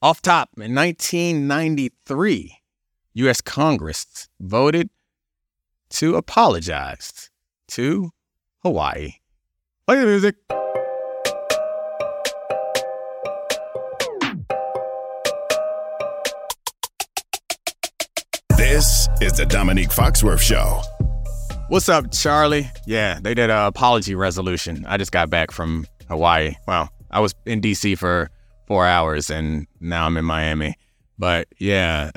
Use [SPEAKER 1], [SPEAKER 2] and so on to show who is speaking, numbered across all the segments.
[SPEAKER 1] Off top, in 1993, U.S. Congress voted to apologize to Hawaii. Play the music.
[SPEAKER 2] This is the Domonique Foxworth Show.
[SPEAKER 1] What's up, Charlie? Yeah, they did an apology resolution. I just got back from Hawaii. Well, I was in DC for four hours and now I'm in Miami. But yeah,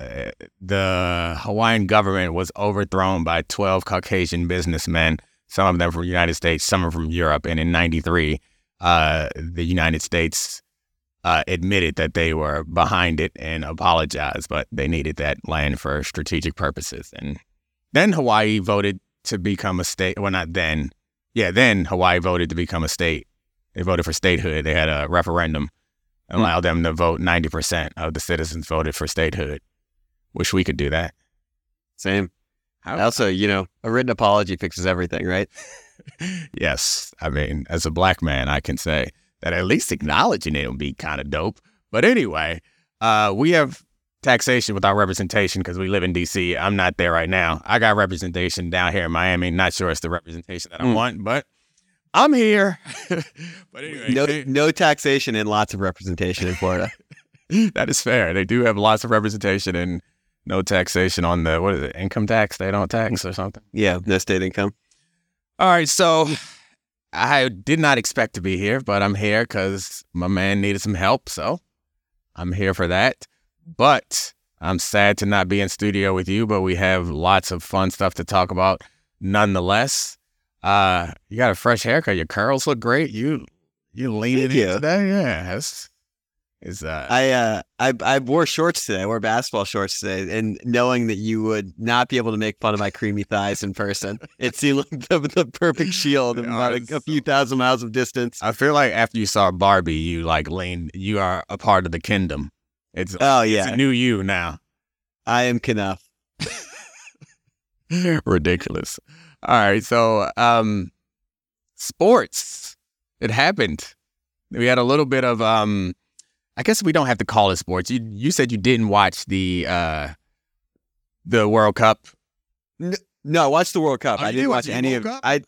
[SPEAKER 1] the Hawaiian government was overthrown by 12 Caucasian businessmen, some of them from the United States, some from Europe. And in 93, uh, the United States uh, admitted that they were behind it and apologized, but they needed that land for strategic purposes. And then Hawaii voted to become a state. Well, not then. Yeah, then Hawaii voted to become a state. They voted for statehood. They had a referendum, allowed them to vote. Ninety percent of the citizens voted for statehood. Wish we could do that.
[SPEAKER 3] Same. Also, you know, a written apology fixes everything, right?
[SPEAKER 1] yes, I mean, as a black man, I can say that at least acknowledging it would be kind of dope. But anyway, uh, we have taxation without representation because we live in DC. I'm not there right now. I got representation down here in Miami. Not sure it's the representation that I
[SPEAKER 3] Mm.
[SPEAKER 1] want, but I'm here. but anyway,
[SPEAKER 3] No,
[SPEAKER 1] they-
[SPEAKER 3] no taxation and lots of representation in Florida.
[SPEAKER 1] that is fair. They do have lots of representation and no taxation on the what is it? Income tax? They don't tax or something.
[SPEAKER 3] yeah, no state income.
[SPEAKER 1] All right, so I did not expect to be here, but I'm here because my man needed some help, so I'm here for that. But I'm sad to not be in studio with you, but we have lots of fun stuff to talk about nonetheless. Uh, you got a fresh haircut. Your curls look great. You you leaning
[SPEAKER 3] Thank
[SPEAKER 1] in today. Yeah, it's, it's uh,
[SPEAKER 3] I uh I I wore shorts today. I wore basketball shorts today, and knowing that you would not be able to make fun of my creamy thighs in person, it seemed like the, the perfect shield of about a, a few thousand miles of distance.
[SPEAKER 1] I feel like after you saw Barbie, you like lean. You are a part of the kingdom. It's
[SPEAKER 3] Oh
[SPEAKER 1] it's
[SPEAKER 3] yeah,
[SPEAKER 1] a new you now.
[SPEAKER 3] I am Kenough.
[SPEAKER 1] Ridiculous. All right, so um sports. It happened. We had a little bit of um I guess we don't have to call it sports. You you said you didn't watch the uh the World Cup.
[SPEAKER 3] No, I watched the World Cup.
[SPEAKER 1] Oh,
[SPEAKER 3] I didn't
[SPEAKER 1] watch
[SPEAKER 3] watch any
[SPEAKER 1] World
[SPEAKER 3] of
[SPEAKER 1] Cup?
[SPEAKER 3] I.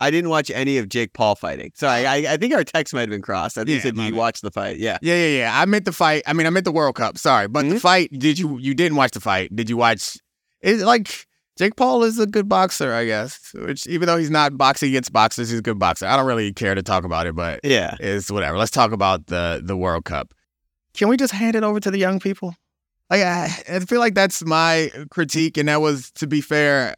[SPEAKER 3] I didn't watch any of Jake Paul fighting. So I, I, I think our text might have been crossed. I think you said you watched the fight. Yeah.
[SPEAKER 1] Yeah, yeah, yeah. I meant the fight. I mean, I meant the World Cup. Sorry, but the
[SPEAKER 3] Mhm.
[SPEAKER 1] fight. Did you you didn't watch the fight? Did you watch? It's like Jake Paul is a good boxer, I guess. Which even though he's not boxing against boxers, he's a good boxer. I don't really care to talk about it, but
[SPEAKER 3] Yeah.
[SPEAKER 1] it's whatever. Let's talk about the the World Cup. Can we just hand it over to the young people? Like I, I feel like that's my critique, and that was to be fair.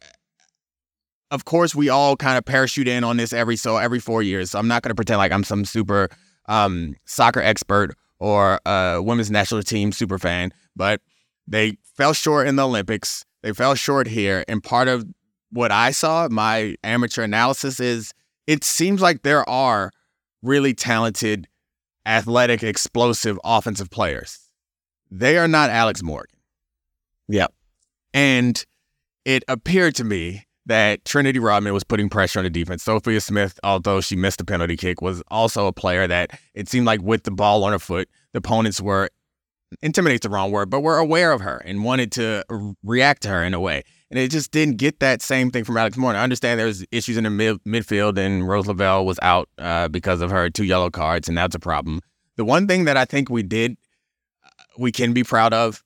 [SPEAKER 1] Of course, we all kind of parachute in on this every so every four years. So I'm not going to pretend like I'm some super um, soccer expert or a women's national team super fan, but they fell short in the Olympics. They fell short here, and part of what I saw, my amateur analysis is, it seems like there are really talented, athletic, explosive offensive players. They are not Alex Morgan.
[SPEAKER 3] Yep.
[SPEAKER 1] And it appeared to me that Trinity Rodman was putting pressure on the defense. Sophia Smith, although she missed the penalty kick, was also a player that it seemed like with the ball on her foot, the opponents were intimidate's the wrong word, but were aware of her and wanted to react to her in a way. And it just didn't get that same thing from Alex Morgan. I understand there's issues in the mid- midfield, and Rose Lavelle was out uh, because of her two yellow cards, and that's a problem. The one thing that I think we did, uh, we can be proud of,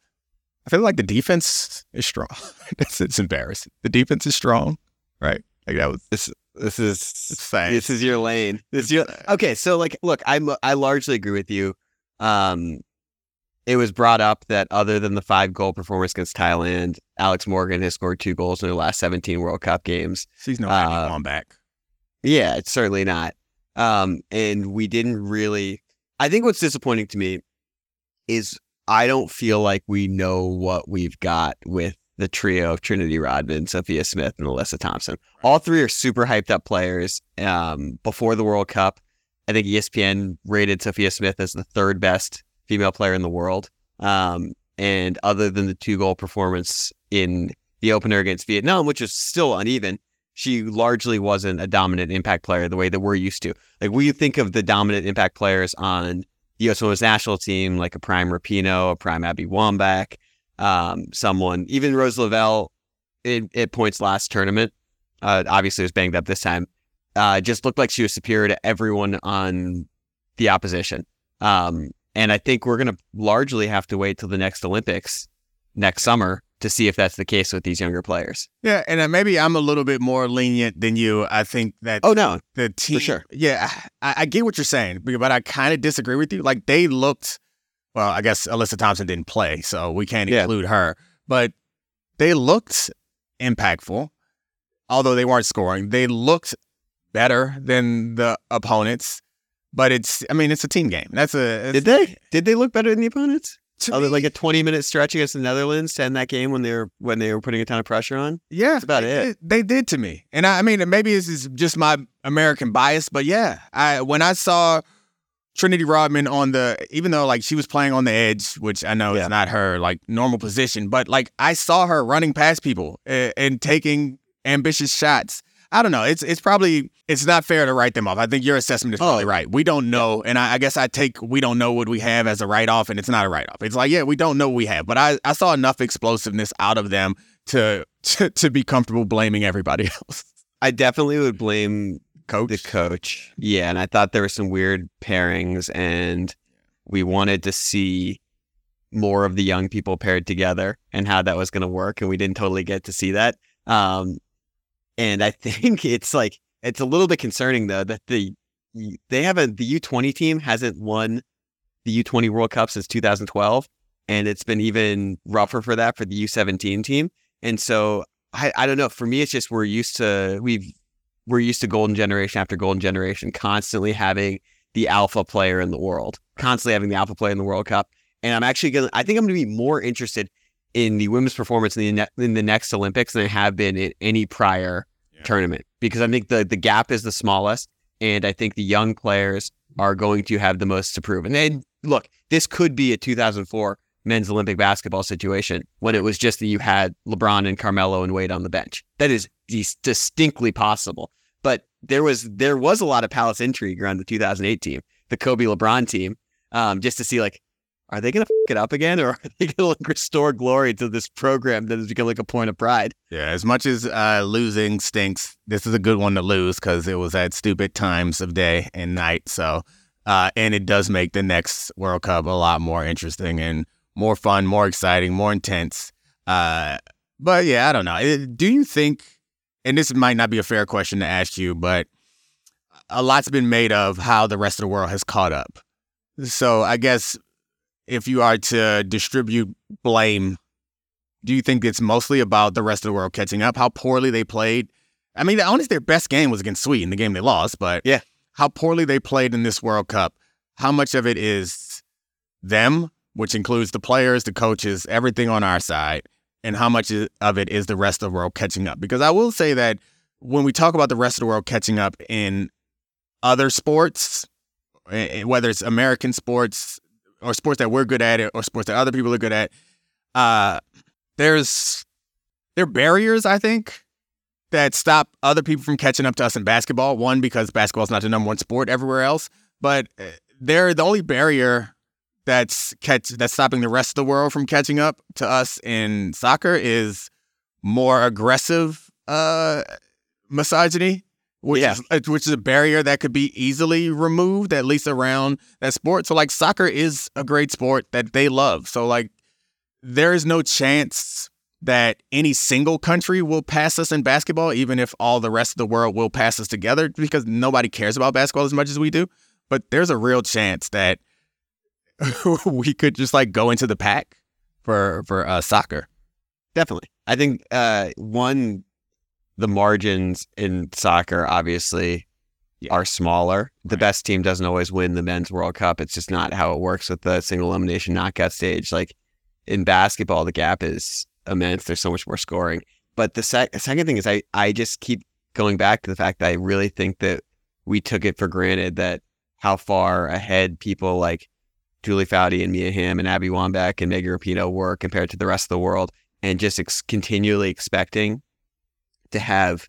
[SPEAKER 1] I feel like the defense is strong. That's it's embarrassing. The defense is strong, right? Like that was
[SPEAKER 3] This this is
[SPEAKER 1] it's sad.
[SPEAKER 3] this is your lane. This is your okay. So like, look, I'm I largely agree with you. Um, it was brought up that other than the five goal performance against Thailand, Alex Morgan has scored two goals in the last 17 World Cup games.
[SPEAKER 1] She's no
[SPEAKER 3] uh,
[SPEAKER 1] on back.
[SPEAKER 3] Yeah, it's certainly not. Um, and we didn't really. I think what's disappointing to me is I don't feel like we know what we've got with the trio of Trinity Rodman, Sophia Smith, and Alyssa Thompson. All three are super hyped up players. Um, before the World Cup, I think ESPN rated Sophia Smith as the third best female player in the world. Um, and other than the two goal performance in the opener against Vietnam, which is still uneven, she largely wasn't a dominant impact player the way that we're used to. Like we think of the dominant impact players on the U.S. Women's National Team, like a prime Rapinoe, a prime Abby Wambach, um, someone, even Rose Lavelle it, at points last tournament, uh, obviously was banged up this time, uh, just looked like she was superior to everyone on the opposition. Um, and I think we're going to largely have to wait till the next Olympics next summer to see if that's the case with these younger players.
[SPEAKER 1] Yeah, and uh, maybe I'm a little bit more lenient than you. I think that
[SPEAKER 3] Oh no,
[SPEAKER 1] the team,
[SPEAKER 3] for sure.
[SPEAKER 1] Yeah, I, I get what you're saying, but I kind of disagree with you. Like they looked, well, I guess Alyssa Thompson didn't play, so we can't
[SPEAKER 3] Yeah.
[SPEAKER 1] include her, but they looked impactful, although they weren't scoring. They looked better than the opponents, but it's, I mean, it's a team game. That's a
[SPEAKER 3] Did they? Did they look better than the opponents? Other oh,
[SPEAKER 1] me,
[SPEAKER 3] like a twenty minute stretch against the Netherlands to end that game when they were when they were putting a ton of pressure on.
[SPEAKER 1] Yeah,
[SPEAKER 3] That's about
[SPEAKER 1] they,
[SPEAKER 3] it.
[SPEAKER 1] They did to me, and I, I mean, maybe this is just my American bias, but yeah, I when I saw Trinity Rodman on the, even though like she was playing on the edge, which I know
[SPEAKER 3] Yeah.
[SPEAKER 1] is not her like normal position, but like I saw her running past people and, and taking ambitious shots. I don't know. It's it's probably it's not fair to write them off. I think your assessment is probably
[SPEAKER 3] Oh.
[SPEAKER 1] right. We don't know, and I, I guess I take we don't know what we have as a write off, and it's not a write off. It's like yeah, we don't know what we have, but I I saw enough explosiveness out of them to to, to be comfortable blaming everybody else.
[SPEAKER 3] I definitely would blame
[SPEAKER 1] Coach,
[SPEAKER 3] the coach. Yeah, and I thought there were some weird pairings, and we wanted to see more of the young people paired together and how that was going to work, and we didn't totally get to see that. Um, and I think it's like it's a little bit concerning though that the they have a the U twenty team hasn't won the U twenty World Cup since 2012, and it's been even rougher for that for the U seventeen team. And so I, I don't know. For me, it's just we're used to we've we're used to golden generation after golden generation, constantly having the alpha player in the world, constantly having the alpha player in the World Cup. And I'm actually gonna I think I'm gonna be more interested in the women's performance in the in the next Olympics than I have been in any prior
[SPEAKER 1] Yeah.
[SPEAKER 3] tournament because I think the the gap is the smallest, and I think the young players are going to have the most to prove. And then look, this could be a 2004 men's Olympic basketball situation when it was just that you had LeBron and Carmelo and Wade on the bench. That is distinctly possible. But there was there was a lot of palace intrigue around the 2008 team, the Kobe LeBron team, um, just to see like, are they going to f- it up again, or are they going to like restore glory to this program that has become like a point of pride?
[SPEAKER 1] Yeah, as much as uh, losing stinks, this is a good one to lose because it was at stupid times of day and night. So, uh, and it does make the next World Cup a lot more interesting and more fun, more exciting, more intense. Uh, but yeah, I don't know. Do you think? And this might not be a fair question to ask you, but a lot's been made of how the rest of the world has caught up. So I guess if you are to distribute blame do you think it's mostly about the rest of the world catching up? How poorly they played? I mean, honestly, their best game was against Sweden, the game they lost, but
[SPEAKER 3] Yeah.
[SPEAKER 1] how poorly they played in this World Cup. How much of it is them, which includes the players, the coaches, everything on our side, and how much of it is the rest of the world catching up? Because I will say that when we talk about the rest of the world catching up in other sports, eh, eh, whether it's American sports or sports that we're good at or sports that other people are good at, uh, there's there are barriers I think that stop other people from catching up to us in basketball. One because basketball is not the number one sport everywhere else, but uh, they're the only barrier that's catch that's stopping the rest of the world from catching up to us in soccer is more aggressive uh, misogyny. Which
[SPEAKER 3] Yeah.
[SPEAKER 1] is uh, which is a barrier that could be easily removed, at least around that sport. So like soccer is a great sport that they love. So like there is no chance that any single country will pass us in basketball, even if all the rest of the world will pass us together, because nobody cares about basketball as much as we do. But there's a real chance that we could just like go into the pack for for uh, soccer.
[SPEAKER 3] Definitely. I think uh, one, the margins in soccer obviously
[SPEAKER 1] Yeah.
[SPEAKER 3] are smaller. The
[SPEAKER 1] Right.
[SPEAKER 3] best team doesn't always win the men's World Cup. It's just not how it works with the single elimination knockout stage. Like in basketball, the gap is immense. There's so much more scoring. But the sec- second thing is, I, I just keep going back to the fact that I really think that we took it for granted that how far ahead people like Julie Foudy and Mia Hamm and Abby Wambach and Megan Rapinoe were compared to the rest of the world and just ex- continually expecting to have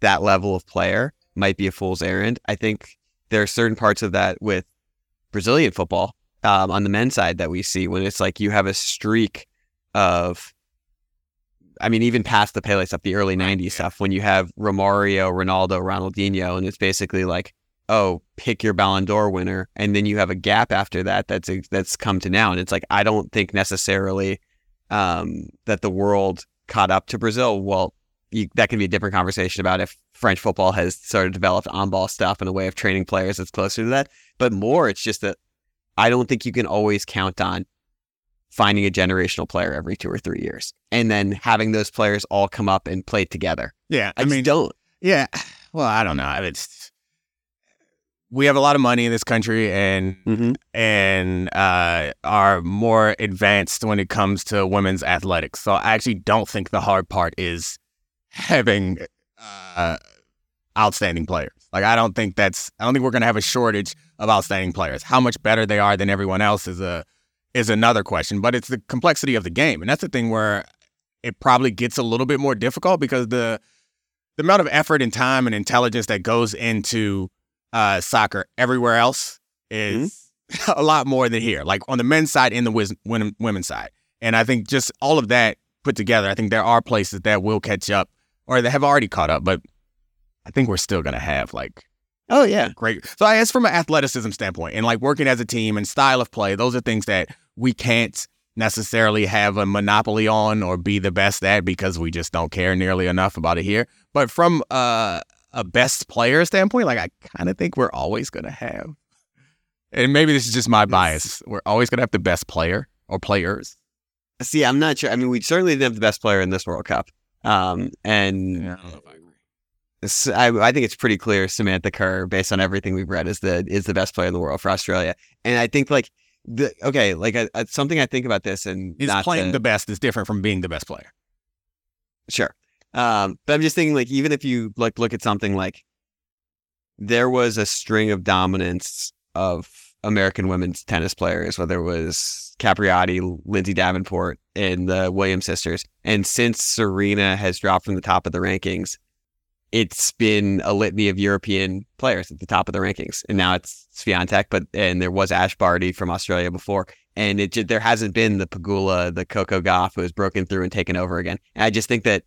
[SPEAKER 3] that level of player might be a fool's errand. I think there are certain parts of that with Brazilian football um, on the men's side that we see when it's like you have a streak of I mean, even past the Pele stuff, the early '90s stuff, when you have Romario, Ronaldo, Ronaldinho, and it's basically like, oh, pick your Ballon d'Or winner, and then you have a gap after that. That's that's come to now, and it's like I don't think necessarily um, that the world caught up to Brazil. Well, you, that can be a different conversation about if French football has sort of developed on-ball stuff and a way of training players that's closer to that. But more, it's just that I don't think you can always count on finding a generational player every two or three years and then having those players all come up and play together.
[SPEAKER 1] Yeah.
[SPEAKER 3] I, I mean, don't.
[SPEAKER 1] Yeah. Well, I don't know. It's we have a lot of money in this country and mm-hmm. and uh, are more advanced when it comes to women's athletics. So I actually don't think the hard part is having uh, outstanding players. Like I don't think that's I don't think we're going to have a shortage of outstanding players. How much better they are than everyone else is a is another question, but it's the complexity of the game. And that's the thing where it probably gets a little bit more difficult because the the amount of effort and time and intelligence that goes into uh, soccer everywhere else is mm-hmm. a lot more than here. Like on the men's side and the women, women's side. And I think just all of that put together, I think there are places that will catch up or they have already caught up, but I think we're still going to have like
[SPEAKER 3] Oh yeah,
[SPEAKER 1] great. So I guess from an athleticism standpoint and like working as a team and style of play, those are things that we can't necessarily have a monopoly on or be the best at because we just don't care nearly enough about it here. But from uh, a best player standpoint, like I kind of think we're always going to have, and maybe this is just my bias, we're always going to have the best player or players.
[SPEAKER 3] See, I'm not sure. I mean, we certainly didn't have the best player in this World Cup. Um, and yeah, I, I, I, think it's pretty clear Samantha Kerr, based on everything we've read, is the is the best player in the world for Australia. And I think like the okay, like a, a, something I think about this and
[SPEAKER 1] is playing to, the best is different from being the best player.
[SPEAKER 3] Sure, um, but I'm just thinking like even if you like look at something like there was a string of dominance of American women's tennis players, whether it was Capriati, Lindsay Davenport, and the Williams sisters, and since Serena has dropped from the top of the rankings, it's been a litany of European players at the top of the rankings, and now it's Swiatek, but and there was Ash Barty from Australia before, and it just, there hasn't been the Pegula, the Coco Gauff who has broken through and taken over again. And I just think that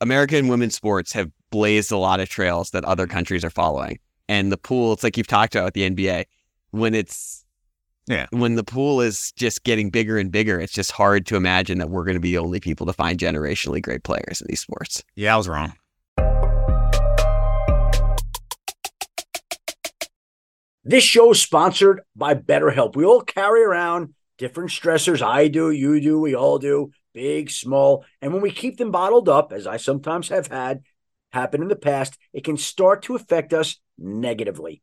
[SPEAKER 3] American women's sports have blazed a lot of trails that other countries are following, and the pool, it's like you've talked about the NBA, when it's yeah. When the pool is just getting bigger and bigger, it's just hard to imagine that we're going to be the only people to find generationally great players in these sports.
[SPEAKER 1] Yeah, I was wrong.
[SPEAKER 4] This show is sponsored by BetterHelp. We all carry around different stressors. I do, you do, we all do, big, small. And when we keep them bottled up, as I sometimes have had happen in the past, it can start to affect us negatively.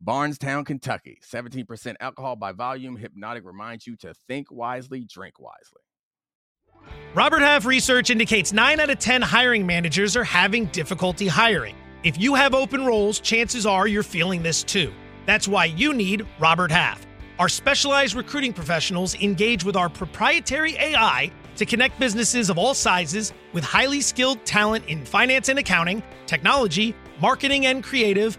[SPEAKER 1] Bardstown, Kentucky. 17% alcohol by volume. Hypnotic reminds you to think wisely, drink wisely.
[SPEAKER 5] Robert Half research indicates 9 out of 10 hiring managers are having difficulty hiring. If you have open roles, chances are you're feeling this too. That's why you need Robert Half. Our specialized recruiting professionals engage with our proprietary AI to connect businesses of all sizes with highly skilled talent in finance and accounting, technology, marketing and creative,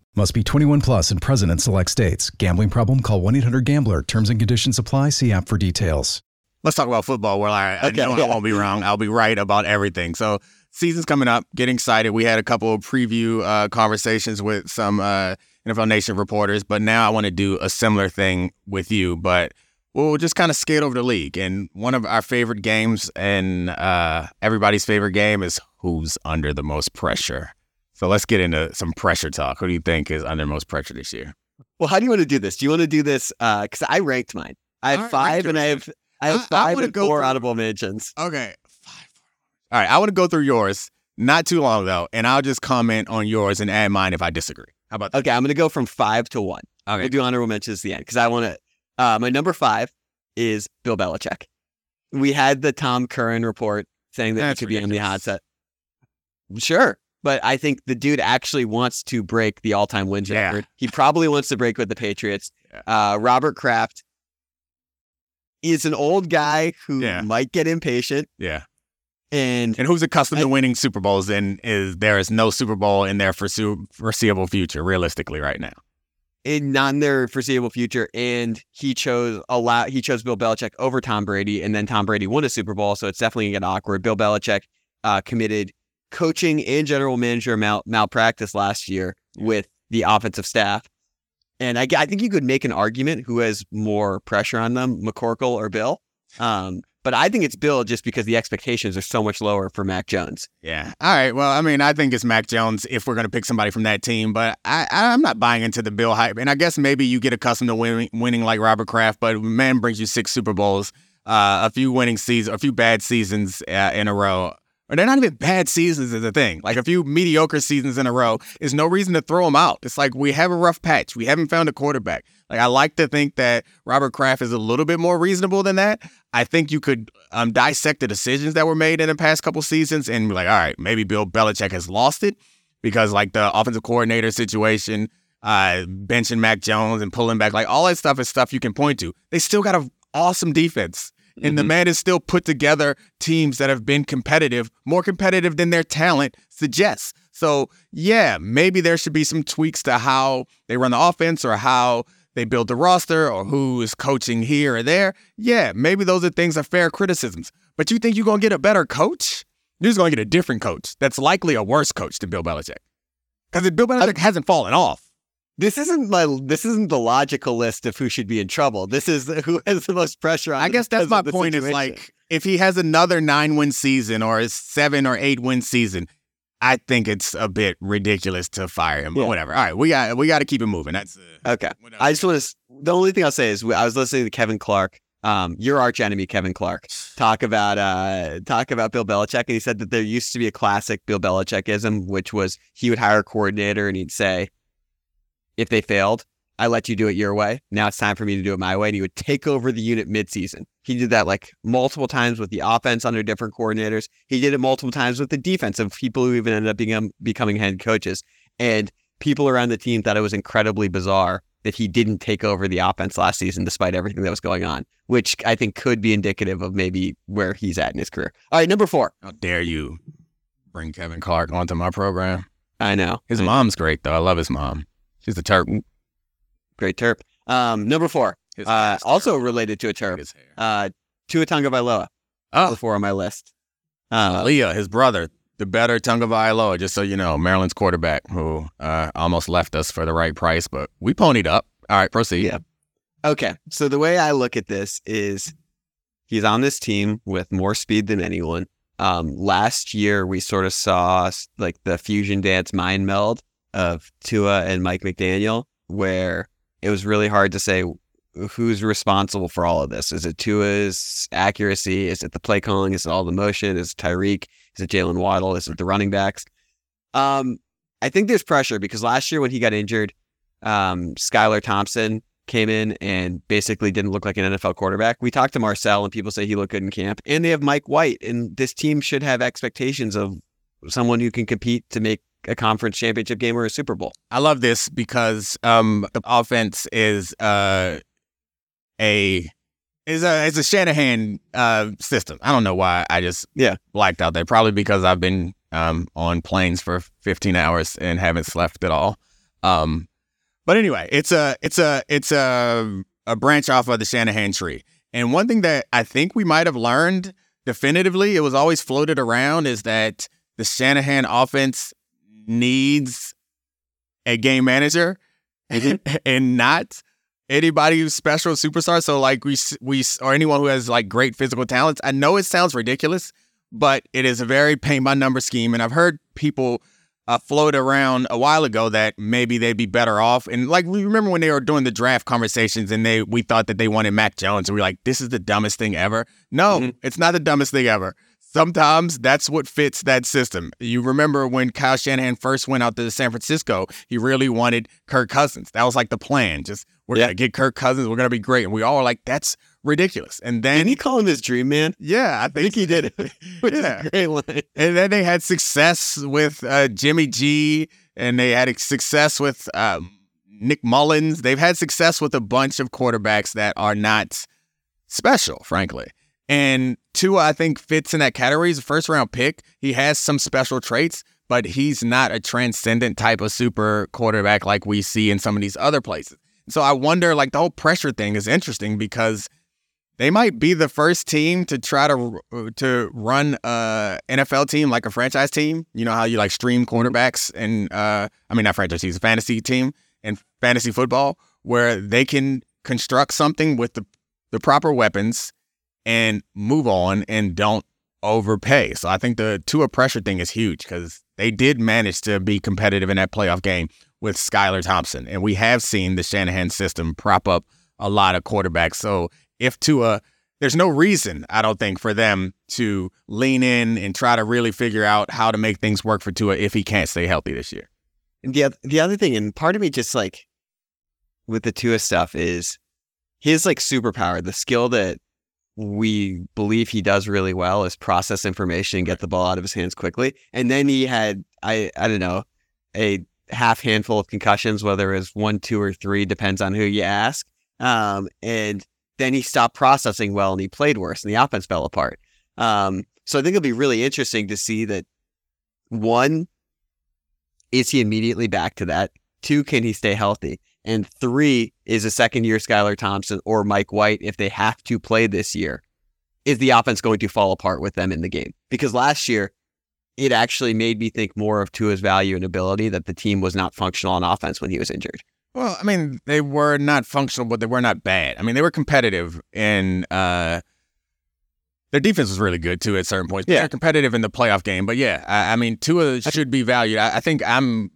[SPEAKER 6] Must be 21 plus and present in select states. Gambling problem? Call 1 800 GAMBLER. Terms and conditions apply. See app for details.
[SPEAKER 1] Let's talk about football. Where I, I
[SPEAKER 3] Okay,
[SPEAKER 1] know
[SPEAKER 3] yeah.
[SPEAKER 1] I won't be wrong. I'll be right about everything. So season's coming up. Getting excited. We had a couple of preview uh, conversations with some uh, NFL Nation reporters, but now I want to do a similar thing with you. But we'll just kind of skate over the league. And one of our favorite games and uh, everybody's favorite game is who's under the most pressure. So let's get into some pressure talk. Who do you think is under most pressure this year?
[SPEAKER 3] Well, how do you want to do this? Do you want to do this? Because I ranked mine. I have
[SPEAKER 1] All right,
[SPEAKER 3] five, and I have I have
[SPEAKER 1] I- I
[SPEAKER 3] five
[SPEAKER 1] wanna
[SPEAKER 3] and
[SPEAKER 1] go
[SPEAKER 3] four
[SPEAKER 1] through-
[SPEAKER 3] audible mentions.
[SPEAKER 1] Okay. Five. All right. I want to go through yours. Not too long though, and I'll just comment on yours and add mine if I disagree. How about that?
[SPEAKER 3] Okay, I'm going to go from five to one.
[SPEAKER 1] Okay.
[SPEAKER 3] We'll do honorable mentions at the end because I want to. Uh, my number five is Bill Belichick. We had the Tom Curran report saying that
[SPEAKER 1] That's
[SPEAKER 3] he could be on the hot
[SPEAKER 1] ridiculous.
[SPEAKER 3] set. Sure. But I think the dude actually wants to break the all time wins
[SPEAKER 1] Yeah.
[SPEAKER 3] record. He probably wants to break with the Patriots. Uh, Robert Kraft is an old guy who
[SPEAKER 1] Yeah.
[SPEAKER 3] might get impatient.
[SPEAKER 1] Yeah.
[SPEAKER 3] And
[SPEAKER 1] And who's accustomed
[SPEAKER 3] I-
[SPEAKER 1] to winning Super Bowls and is there is no Super Bowl in their foreseeable future, realistically, right now.
[SPEAKER 3] in not in their foreseeable future. And he chose a lot. He chose Bill Belichick over Tom Brady, and then Tom Brady won a Super Bowl, so it's definitely gonna get awkward. Bill Belichick uh, committed coaching and general manager mal- malpractice last year with the offensive staff, and I think you could make an argument who has more pressure on them, McCorkle or Bill. Um, but I think it's Bill just because the expectations are so much lower for Mac Jones.
[SPEAKER 1] Yeah. All right. Well, I mean, I think it's Mac Jones if we're going to pick somebody from that team, but I, I'm not buying into the Bill hype. And I guess maybe you get accustomed to winning, winning like Robert Kraft, but man brings you six Super Bowls, uh, a few winning seasons, a few bad seasons uh, in a row. Or they're not even bad seasons is a thing. Like a few mediocre seasons in a row is no reason to throw them out. It's like we have a rough patch. We haven't found a quarterback. Like I like to think that Robert Kraft is a little bit more reasonable than that. I think you could um, dissect the decisions that were made in the past couple seasons and be like, all right, maybe Bill Belichick has lost it because like the offensive coordinator situation, uh, benching Mac Jones and pulling back, like all that stuff is stuff you can point to. They still got an awesome defense. And the mm-hmm. man has still put together teams that have been competitive, more competitive than their talent suggests. So, yeah, maybe there should be some tweaks to how they run the offense or how they build the roster or who is coaching here or there. Yeah, maybe those are things are fair criticisms. But you think you're going to get a better coach? You're just going to get a different coach that's likely a worse coach than Bill Belichick. Because Bill Belichick hasn't fallen off.
[SPEAKER 3] This isn't my. This isn't the logical list of who should be in trouble. This is who has the most pressure on.
[SPEAKER 1] I guess that's my point. Is like if he has another nine win season or a seven or eight win season, I think it's a bit ridiculous to fire him. But whatever. All right, we got we got to keep it moving. That's uh,
[SPEAKER 3] okay.
[SPEAKER 1] what else?
[SPEAKER 3] I just want to. The only thing I'll say is I was listening to Kevin Clark, um, your arch enemy Kevin Clark, talk about uh talk about Bill Belichick, and he said that there used to be a classic Bill Belichickism, which was he would hire a coordinator and he'd say, if they failed, I let you do it your way. Now it's time for me to do it my way. And he would take over the unit midseason. He did that like multiple times with the offense under different coordinators. He did it multiple times with the defense of people who even ended up being, becoming head coaches. And people around the team thought it was incredibly bizarre that he didn't take over the offense last season despite everything that was going on, which I think could be indicative of maybe where he's at in his career. All right, number four.
[SPEAKER 1] How dare you bring Kevin Clark onto my program?
[SPEAKER 3] I know.
[SPEAKER 1] His mom's great though. I love his mom. She's a Turk.
[SPEAKER 3] Great terp. Um, number four. Uh, also
[SPEAKER 1] terrible.
[SPEAKER 3] related to a terp.
[SPEAKER 1] at his hair.
[SPEAKER 3] Uh, Tua Tagovailoa.
[SPEAKER 1] Oh,
[SPEAKER 3] Number four on my list. Uh,
[SPEAKER 1] Leah, his brother, the better Tagovailoa, just so you know, Maryland's quarterback who uh, almost left us for the right price, but we ponied up. All right, proceed.
[SPEAKER 3] Yeah. Okay. So the way I look at this is he's on this team with more speed than anyone. Um, last year, we sort of saw like the fusion dance mind meld of Tua and Mike McDaniel, where it was really hard to say who's responsible for all of this. Is it Tua's accuracy? Is it the play calling? Is it all the motion? Is it Tyreek? Is it Jaylen Waddle? Is it the running backs? Um, I think there's pressure because last year when he got injured, um, Skylar Thompson came in and basically didn't look like an NFL quarterback. We talked to Marcel and people say he looked good in camp. And they have Mike White, and this team should have expectations of someone who can compete to make a conference championship game or a Super Bowl.
[SPEAKER 1] I love this because um, the offense is uh, a is a is a Shanahan uh, system. I don't know why I just
[SPEAKER 3] Yeah.
[SPEAKER 1] blacked out there. Probably because I've been um, on planes for 15 hours and haven't slept at all. Um, but anyway, it's a it's a it's a a branch off of the Shanahan tree. And one thing that I think we might have learned definitively, it was always floated around, is that the Shanahan offense needs a game manager and not anybody who's special superstar. So like we we or anyone who has like great physical talents. I know it sounds ridiculous, but it is a very paint by number scheme, and I've heard people uh, float around a while ago that maybe they'd be better off. And like we remember when they were doing the draft conversations, and they we thought that they wanted Mac Jones, and we are like, this is the dumbest thing ever. No, it's not the dumbest thing ever. Sometimes that's what fits that system. You remember when Kyle Shanahan first went out to San Francisco, he really wanted Kirk Cousins. That was like the plan. Just we're
[SPEAKER 3] Yeah.
[SPEAKER 1] gonna get Kirk Cousins, we're gonna be great. And we all were like, that's ridiculous. And then
[SPEAKER 3] Didn't he call him his dream man?
[SPEAKER 1] yeah, I think he did.
[SPEAKER 3] Which
[SPEAKER 1] yeah.
[SPEAKER 3] great line.
[SPEAKER 1] And then they had success with uh, Jimmy G, and they had success with uh, Nick Mullens. They've had success with a bunch of quarterbacks that are not special, frankly. And Tua, I think, fits in that category. He's a first round pick. He has some special traits, but he's not a transcendent type of super quarterback like we see in some of these other places. So I wonder, like, the whole pressure thing is interesting because they might be the first team to try to to run a NFL team like a franchise team. You know how you like stream quarterbacks and uh, I mean not franchise teams, fantasy team and fantasy football, where they can construct something with the the proper weapons and move on and don't overpay. So I think the Tua pressure thing is huge because they did manage to be competitive in that playoff game with Skylar Thompson, and we have seen the Shanahan system prop up a lot of quarterbacks. So if Tua, there's no reason I don't think for them to lean in and try to really figure out how to make things work for Tua if he can't stay healthy this year.
[SPEAKER 3] And the the other thing, and part of me just like with the Tua stuff is his like superpower, the skill that we believe he does really well is process information and get the ball out of his hands quickly. And then he had I I don't know a half handful of concussions, whether it's one, two, or three, depends on who you ask. Um, and then he stopped processing well and he played worse and the offense fell apart. Um, so I think it'll be really interesting to see that one, is he immediately back to that? Two, can he stay healthy? And three, is a second year Skylar Thompson or Mike White, if they have to play this year, is the offense going to fall apart with them in the game? Because last year, it actually made me think more of Tua's value and ability that the team was not functional on offense when he was injured.
[SPEAKER 1] Well, I mean, they were not functional, but they were not bad. I mean, they were competitive and uh their defense was really good too at certain points.
[SPEAKER 3] Yeah.
[SPEAKER 1] They're competitive in the playoff game. But yeah, I, I mean Tua should be valued. I, I think I'm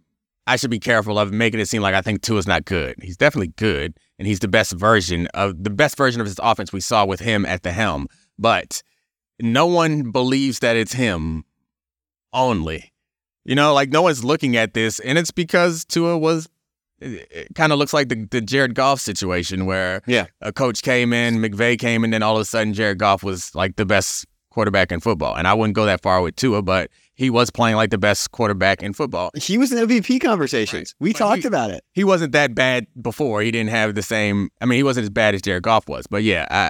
[SPEAKER 1] I should be careful of making it seem like I think Tua's not good. He's definitely good, and he's the best version of the best version of his offense we saw with him at the helm. But no one believes that it's him only. You know, like no one's looking at this, and it's because Tua was. It, it kind of looks like the, the Jared Goff situation where
[SPEAKER 3] Yeah.
[SPEAKER 1] a coach came in, McVay came in, and then all of a sudden Jared Goff was like the best quarterback in football. And I wouldn't go that far with Tua, but he was playing like the best quarterback in football.
[SPEAKER 3] He was in MVP conversations. We
[SPEAKER 1] But
[SPEAKER 3] talked
[SPEAKER 1] he-
[SPEAKER 3] about it.
[SPEAKER 1] He wasn't that bad before. He didn't have the same. I mean, he wasn't as bad as Jared Goff was. But yeah, I,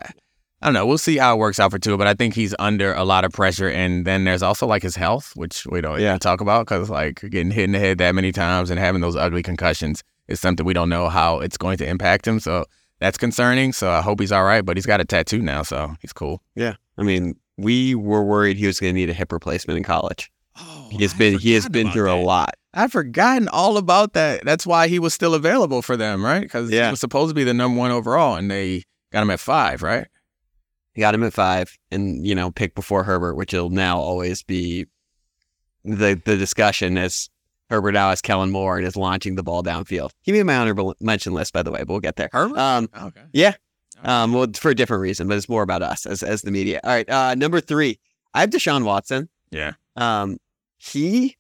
[SPEAKER 1] I don't know. We'll see how it works out for Tua. But I think he's under a lot of pressure. And then there's also like his health, which we don't
[SPEAKER 3] Yeah.
[SPEAKER 1] talk about because like getting hit in the head that many times and having those ugly concussions is something we don't know how it's going to impact him. So that's concerning. So I hope he's all right. But he's got a tattoo now, so he's cool.
[SPEAKER 3] Yeah. I mean, we were worried he was going to need a hip replacement in college.
[SPEAKER 1] Oh,
[SPEAKER 3] He has been he has been through a lot.
[SPEAKER 1] I've forgotten all about that. That's why he was still available for them, right? Because
[SPEAKER 3] Yeah.
[SPEAKER 1] he was supposed to be the number one overall, and they got him at five, right?
[SPEAKER 3] He got him at five, and you know, pick before Herbert, which will now always be the the discussion as Herbert now has Kellen Moore and is launching the ball downfield. He made my honorable mention list, by the way, but we'll get there.
[SPEAKER 1] Herbert?
[SPEAKER 3] Um,
[SPEAKER 1] Okay.
[SPEAKER 3] yeah, um, well, for a different reason, but it's more about us as as the media. All right, uh, number three, I have Deshaun Watson.
[SPEAKER 1] Yeah.
[SPEAKER 3] Um, he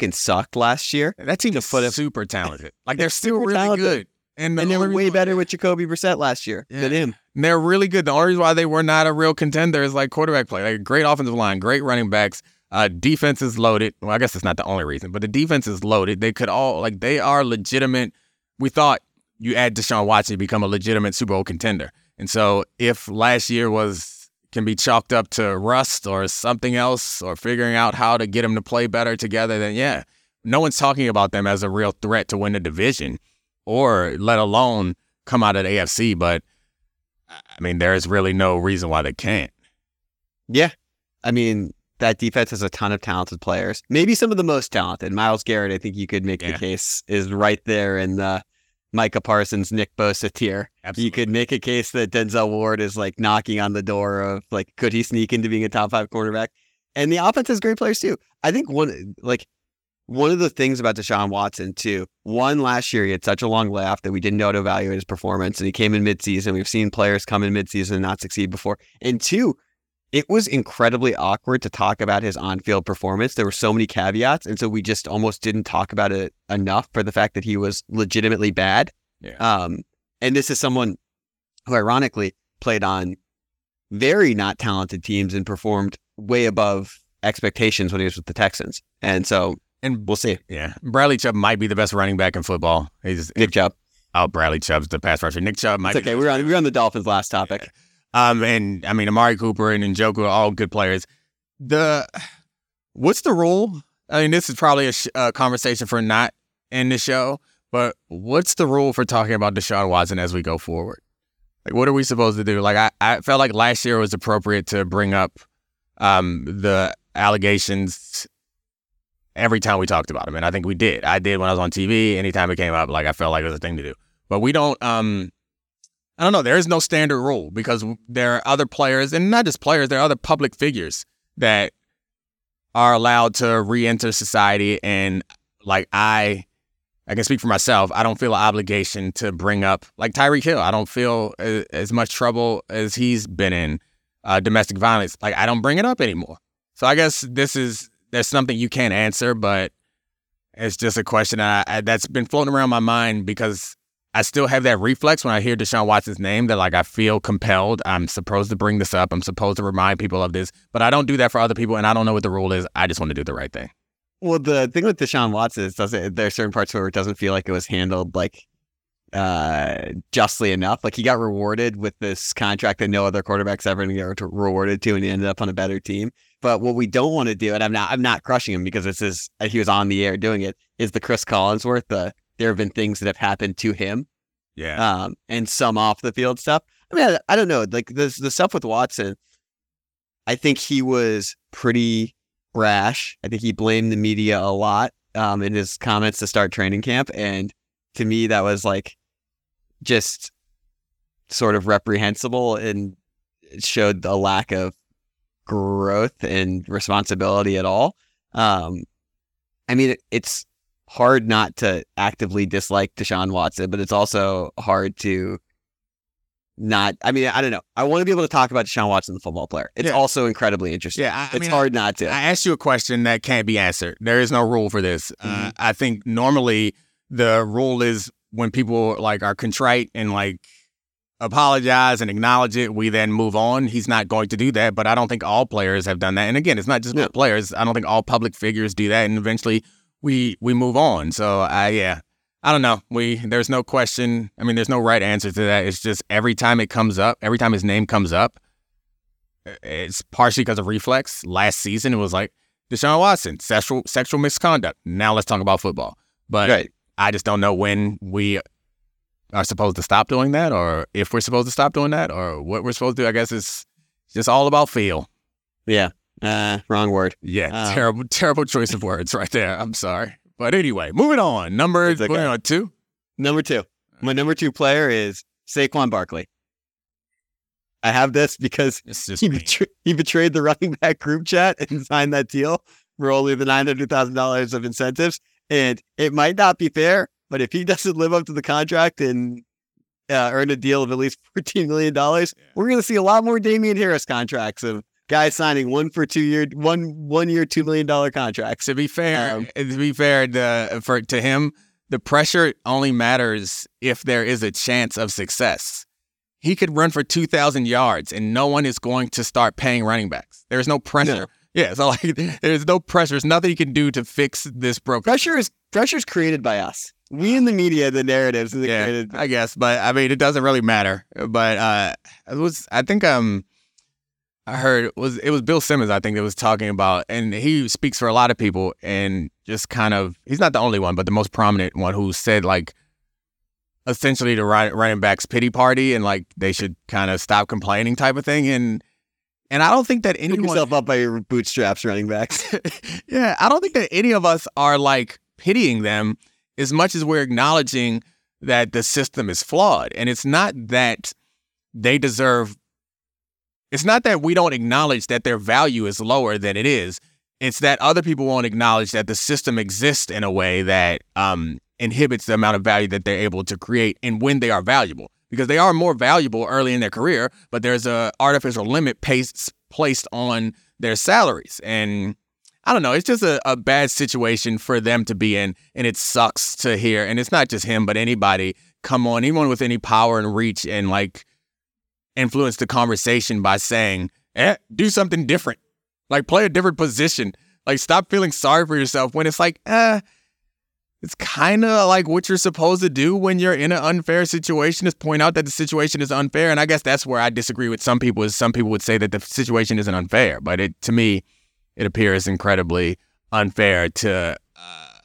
[SPEAKER 3] fucking sucked last year.
[SPEAKER 1] That team is super talented. Like they're still
[SPEAKER 3] super
[SPEAKER 1] really
[SPEAKER 3] talented.
[SPEAKER 1] good. And, the
[SPEAKER 3] And they were way better with Jacoby Brissett last year
[SPEAKER 1] Yeah.
[SPEAKER 3] than him.
[SPEAKER 1] And They're really good. The only reason why they were not a real contender is like quarterback play. Like great offensive line, great running backs. Uh, defense is loaded. Well, I guess it's not the only reason, but the defense is loaded. They could all like they are legitimate. We thought you add Deshaun Watson, you become a legitimate Super Bowl contender. And so if last year was can be chalked up to rust or something else or figuring out how to get them to play better together, then yeah, no one's talking about them as a real threat to win the division or let alone come out of the AFC. But I mean, there is really no reason why they can't.
[SPEAKER 3] Yeah. I mean, that defense has a ton of talented players. Maybe some of the most talented. Myles Garrett, I think you could make
[SPEAKER 1] Yeah.
[SPEAKER 3] the case, is right there in the Micah Parsons, Nick Bosa tier. You could make a case that Denzel Ward is like knocking on the door of like, could he sneak into being a top five quarterback? And the offense has great players too. I think one like one of the things about Deshaun Watson too. One last year he had such a long layoff that we didn't know how to evaluate his performance, and he came in midseason. We've seen players come in midseason and not succeed before. And two, it was incredibly awkward to talk about his on-field performance. There were so many caveats, and so we just almost didn't talk about it enough for the fact that he was legitimately bad.
[SPEAKER 1] Yeah.
[SPEAKER 3] Um, and this is someone who, ironically, played on very not talented teams and performed way above expectations when he was with the Texans. And so
[SPEAKER 1] And
[SPEAKER 3] we'll see.
[SPEAKER 1] yeah, Bradley Chubb might be the best running back in football. He's
[SPEAKER 3] Nick Chubb.
[SPEAKER 1] oh Bradley Chubb's the pass rusher. Nick Chubb might.
[SPEAKER 3] It's
[SPEAKER 1] be
[SPEAKER 3] okay. We're on we're on the Dolphins last topic.
[SPEAKER 1] Um, and I mean, Amari Cooper and Njoku are all good players. The what's the rule? I mean, this is probably a, sh- a conversation for not in the show, but what's the rule for talking about Deshaun Watson as we go forward? Like, what are we supposed to do? Like, I, I felt like last year was appropriate to bring up um, the allegations every time we talked about him, and I think we did. I did when I was on TV. Anytime it came up, like I felt like it was a thing to do. But we don't. Um, I don't know. There is no standard rule because there are other players, and not just players. There are other public figures that are allowed to re-enter society, and like I, I can speak for myself. I don't feel an obligation to bring up like Tyreek Hill. I don't feel as, as much trouble as he's been in uh, domestic violence. Like I don't bring it up anymore. So I guess this is there's something you can't answer, but it's just a question I, I, that's been floating around my mind because I still have that reflex when I hear Deshaun Watson's name that like I feel compelled. I'm supposed to bring this up. I'm supposed to remind people of this, but I don't do that for other people, and I don't know what the rule is. I just want to do the right thing.
[SPEAKER 3] Well, the thing with Deshaun Watson is doesn't there are certain parts where it doesn't feel like it was handled like uh justly enough. Like he got rewarded with this contract that no other quarterback's ever get rewarded to, and he ended up on a better team. But what we don't want to do, and I'm not I'm not crushing him because this is he was on the air doing it, is the Cris Collinsworth. The there have been things that have happened to him,
[SPEAKER 1] Yeah.
[SPEAKER 3] um, and some off the field stuff. I mean, I, I don't know. Like the the stuff with Watson, I think he was pretty brash. I think he blamed the media a lot um, in his comments to start training camp, and to me, that was like just sort of reprehensible and it showed a lack of growth and responsibility at all. Um, I mean, it, it's hard not to actively dislike Deshaun Watson, but it's also hard to not. I mean, I don't know. I want to be able to talk about Deshaun Watson, the football player. It's
[SPEAKER 1] Yeah.
[SPEAKER 3] also incredibly interesting.
[SPEAKER 1] Yeah, I- I
[SPEAKER 3] it's
[SPEAKER 1] mean,
[SPEAKER 3] hard not to.
[SPEAKER 1] I asked you a question that can't be answered. There is no rule for this. Uh, I think normally the rule is when people like are contrite and like apologize and acknowledge it, we then move on. He's not going to do that, but I don't think all players have done that. And again, it's not just players. I don't think all public figures do that, and eventually we we move on. So I yeah. I don't know. We there's no question. I mean, there's no right answer to that. It's just every time it comes up, every time his name comes up, it's partially because of reflex. Last season, it was like Deshaun Watson, sexual sexual misconduct. Now let's talk about football. But
[SPEAKER 3] right.
[SPEAKER 1] I just don't know when we are supposed to stop doing that, or if we're supposed to stop doing that, or what we're supposed to do. I guess it's just all about feel.
[SPEAKER 3] Yeah. Uh, wrong word.
[SPEAKER 1] Yeah,
[SPEAKER 3] Oh.
[SPEAKER 1] terrible, terrible choice of words right there. I'm sorry, but anyway, moving on. Number
[SPEAKER 3] okay.
[SPEAKER 1] on, two.
[SPEAKER 3] Number two. My number two player is Saquon Barkley. I have this because he,
[SPEAKER 1] me.
[SPEAKER 3] betray- he betrayed the running back group chat and signed that deal for only the nine hundred thousand dollars of incentives. And it might not be fair, but if he doesn't live up to the contract and uh, earn a deal of at least fourteen million dollars, we're going to see a lot more Damien Harris contracts of Guys signing one for two year, one one year, two million dollar contracts.
[SPEAKER 1] To be fair,
[SPEAKER 3] Um,
[SPEAKER 1] to be fair, the, for to him, the pressure only matters if there is a chance of success. He could run for two thousand yards, and no one is going to start paying running backs. There's no pressure.
[SPEAKER 3] No.
[SPEAKER 1] Yeah, so like, there's no pressure. There's nothing he can do to fix this broken.
[SPEAKER 3] Pressure is pressure is created by us. We in the media, the narratives, the
[SPEAKER 1] Yeah,
[SPEAKER 3] created.
[SPEAKER 1] I guess, but I mean, it doesn't really matter. But uh, it was, I think, um, I heard it was it was Bill Simmons, I think, that was talking about, and he speaks for a lot of people, and just kind of, he's not the only one, but the most prominent one who said like, essentially the run- running backs pity party, and like they should kind of stop complaining, type of thing, and and I don't think that
[SPEAKER 3] Pick
[SPEAKER 1] anyone
[SPEAKER 3] yourself up by your bootstraps, running backs.
[SPEAKER 1] yeah, I don't think that any of us are like pitying them as much as we're acknowledging that the system is flawed. And it's not that they deserve, it's not that we don't acknowledge that their value is lower than it is. It's that other people won't acknowledge that the system exists in a way that um, inhibits the amount of value that they're able to create and when they are valuable. Because they are more valuable early in their career, but there's a artificial limit placed placed on their salaries. And I don't know. It's just a, a bad situation for them to be in, and it sucks to hear. And it's not just him, but anybody come on, anyone with any power and reach and like influence the conversation by saying, "Eh, do something different. Like play a different position. Like stop feeling sorry for yourself." When it's like, eh, it's kind of like what you're supposed to do when you're in an unfair situation is point out that the situation is unfair. And I guess that's where I disagree with some people. Is some people would say that the situation isn't unfair, but it to me it appears incredibly unfair to uh,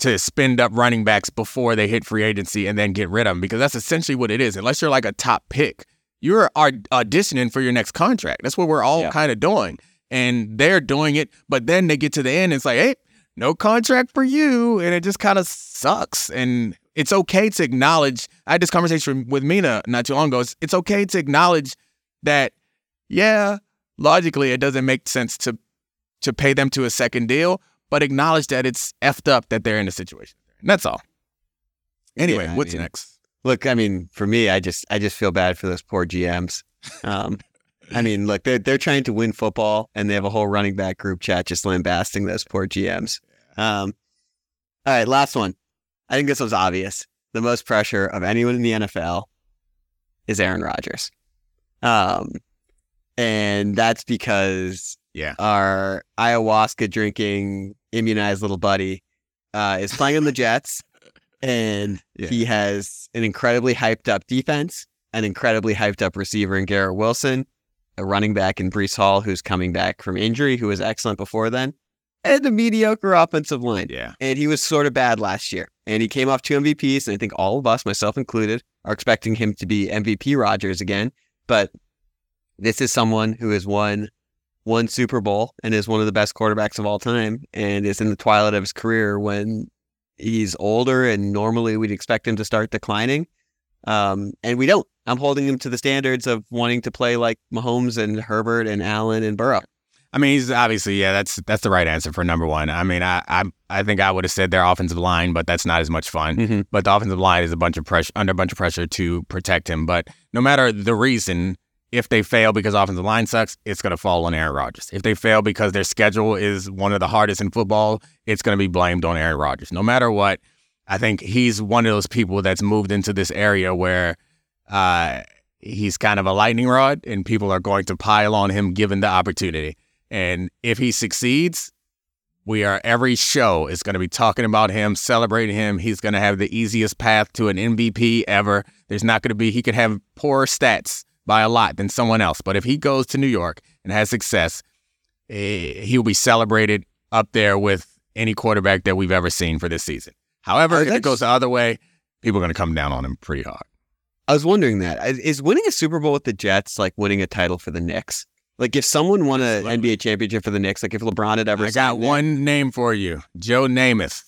[SPEAKER 1] to spend up running backs before they hit free agency and then get rid of them because that's essentially what it is. Unless you're like a top pick, you're auditioning for your next contract. That's what we're all
[SPEAKER 3] Yeah.
[SPEAKER 1] kind of doing, and they're doing it. But then they get to the end, and it's like, hey, no contract for you, and it just kind of sucks. And it's okay to acknowledge. I had this conversation with Mina not too long ago. It's, it's okay to acknowledge that, yeah, logically it doesn't make sense to to pay them to a second deal, but acknowledge that it's effed up that they're in the situation. And that's all. Anyway,
[SPEAKER 3] Yeah, I
[SPEAKER 1] what's
[SPEAKER 3] mean,
[SPEAKER 1] next?
[SPEAKER 3] Look, I mean, for me, I just I just feel bad for those poor GMs. Um, I mean, look, they're they're trying to win football, and they have a whole running back group chat just lambasting those poor GMs. Um, all right, last one. I think this was obvious. The most pressure of anyone in the NFL is Aaron Rodgers, um, and that's because
[SPEAKER 1] Yeah.
[SPEAKER 3] our ayahuasca drinking immunized little buddy uh, is playing on the Jets, and
[SPEAKER 1] Yeah.
[SPEAKER 3] he has an incredibly hyped up defense, an incredibly hyped up receiver in Garrett Wilson, a running back in Breece Hall who's coming back from injury, who was excellent before then, and a mediocre offensive line.
[SPEAKER 1] Yeah.
[SPEAKER 3] And he was sort of bad last year. And he came off two MVPs, and I think all of us, myself included, are expecting him to be MVP Rodgers again. But this is someone who has won one Super Bowl and is one of the best quarterbacks of all time and is in the twilight of his career when he's older and normally we'd expect him to start declining. Um, and we don't. I'm holding him to the standards of wanting to play like Mahomes and Herbert and Allen and Burrow.
[SPEAKER 1] I mean, he's obviously yeah. That's that's the right answer for number one. I mean, I I, I think I would have said their offensive line, but that's not as much fun.
[SPEAKER 3] Mhm.
[SPEAKER 1] But the offensive line is a bunch of pressure under a bunch of pressure to protect him. But no matter the reason, if they fail because offensive line sucks, it's going to fall on Aaron Rodgers. If they fail because their schedule is one of the hardest in football, it's going to be blamed on Aaron Rodgers. No matter what, I think he's one of those people that's moved into this area where uh, he's kind of a lightning rod, and people are going to pile on him given the opportunity. And if he succeeds, we are every show is going to be talking about him, celebrating him. He's going to have the easiest path to an MVP ever. There's not going to be he could have poor stats by a lot than someone else, but if he goes to New York and has success, eh, he will be celebrated up there with any quarterback that we've ever seen for this season. However,
[SPEAKER 3] Oh,
[SPEAKER 1] if it goes the other way, people are going to come down on him pretty hard.
[SPEAKER 3] I was wondering that. Is- Is winning a Super Bowl with the Jets like winning a title for the Knicks? Like if someone won an NBA championship for the Knicks, like if LeBron had ever
[SPEAKER 1] I got
[SPEAKER 3] there-
[SPEAKER 1] one name for you Joe Namath.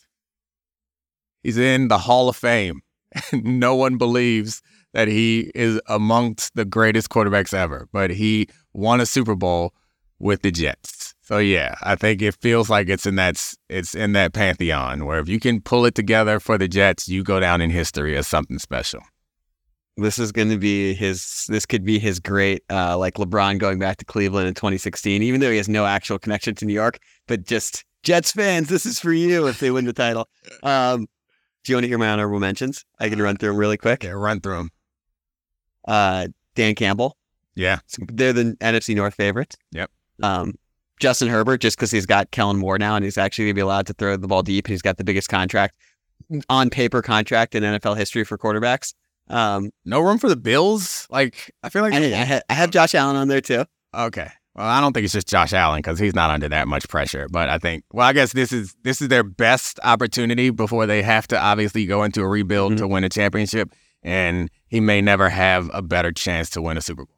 [SPEAKER 1] He's in the Hall of Fame. no one believes that he is amongst the greatest quarterbacks ever, but he won a Super Bowl with the Jets. So yeah, I think it feels like it's in that it's in that pantheon where if you can pull it together for the Jets, you go down in history as something special.
[SPEAKER 3] This is going to be his. This could be his great, uh, like LeBron going back to Cleveland in 2016, even though he has no actual connection to New York, but just Jets fans, this is for you if they win the title. Um, do you want to hear my honorable mentions? I can run through them really quick.
[SPEAKER 1] Yeah, run through them.
[SPEAKER 3] Uh, Dan Campbell.
[SPEAKER 1] Yeah.
[SPEAKER 3] They're the NFC North favorites.
[SPEAKER 1] Yep.
[SPEAKER 3] Um, Justin Herbert, just because he's got Kellen Moore now and he's actually going to be allowed to throw the ball deep. He's got the biggest contract on paper contract in NFL history for quarterbacks. Um,
[SPEAKER 1] no room for the Bills. Like I feel like
[SPEAKER 3] I, I, have, I have Josh Allen on there too.
[SPEAKER 1] Okay. Well, I don't think it's just Josh Allen because he's not under that much pressure. But I think, well, I guess this is this is their best opportunity before they have to obviously go into a rebuild mm-hmm. to win a championship, and he may never have a better chance to win a Super Bowl.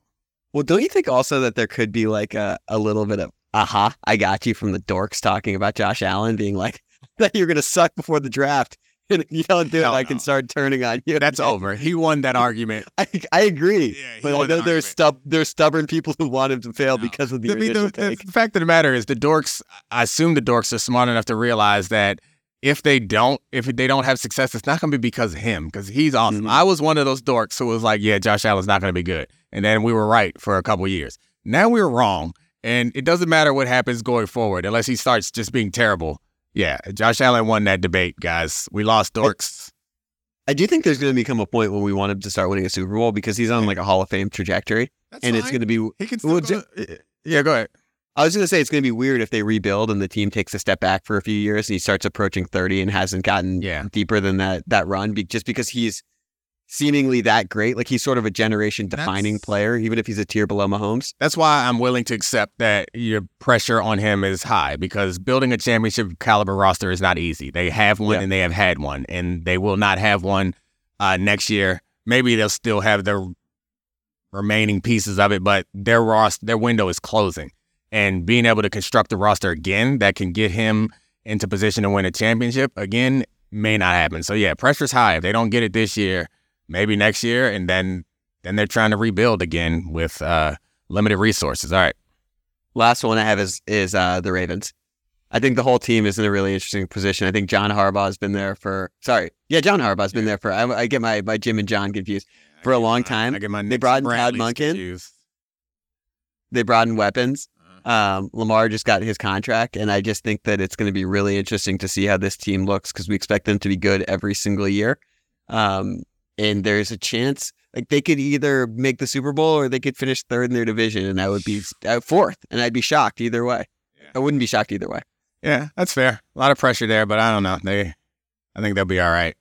[SPEAKER 3] Well, don't you think also that there could be like a, a little bit of aha, I got you from the dorks talking about Josh Allen being like that you're gonna suck before the draft. And if you don't do it, I can start turning on you.
[SPEAKER 1] That's over. He won that argument.
[SPEAKER 3] I, I agree. Yeah, but I know there's stub there's stubborn people who want him to fail no. because of the, the, the,
[SPEAKER 1] the, fact of the matter is the dorks I assume the dorks are smart enough to realize that if they don't, if they don't have success, it's not going to be because of him, because he's awesome. Mm-hmm. I was one of those dorks who was like, yeah, Josh Allen's not going to be good. And then we were right for a couple years. Now we we're wrong. And it doesn't matter what happens going forward, unless he starts just being terrible. Yeah, Josh Allen won that debate, guys. We lost dorks.
[SPEAKER 3] I, I do think there's going to become a point when we want him to start winning a Super Bowl because he's on like a Hall of Fame trajectory, That's and fine. it's going to be. He can
[SPEAKER 1] still well, go, yeah, go ahead.
[SPEAKER 3] I was going to say it's going to be weird if they rebuild and the team takes a step back for a few years and he starts approaching 30 and hasn't gotten yeah. deeper than that that run just because he's seemingly that great. Like he's sort of a generation defining player, even if he's a tier below Mahomes.
[SPEAKER 1] That's why I'm willing to accept that your pressure on him is high because building a championship caliber roster is not easy. They have one yeah. and they have had one, and they will not have one uh, next year. Maybe they'll still have their remaining pieces of it, but their roster, their window is closing and being able to construct a roster again that can get him into position to win a championship again may not happen. So yeah, pressure's high. If they don't get it this year, maybe next year, and then then they're trying to rebuild again with uh, limited resources. All right.
[SPEAKER 3] Last one I have is is uh, the Ravens. I think the whole team is in a really interesting position. I think John Harbaugh has been there for sorry, yeah, John Harbaugh's been there for. I, I, get my my Jim and John confused for a long time.
[SPEAKER 1] I get my
[SPEAKER 3] they brought in Todd Monken. They brought in weapons. Um, Lamar just got his contract, and I just think that it's going to be really interesting to see how this team looks because we expect them to be good every single year. Um, and there's a chance like they could either make the Super Bowl or they could finish third in their division, and I would be uh, fourth, and I'd be shocked either way. Yeah. I wouldn't be shocked either way.
[SPEAKER 1] Yeah, that's fair. A lot of pressure there, but I don't know. They, I think they'll be all right.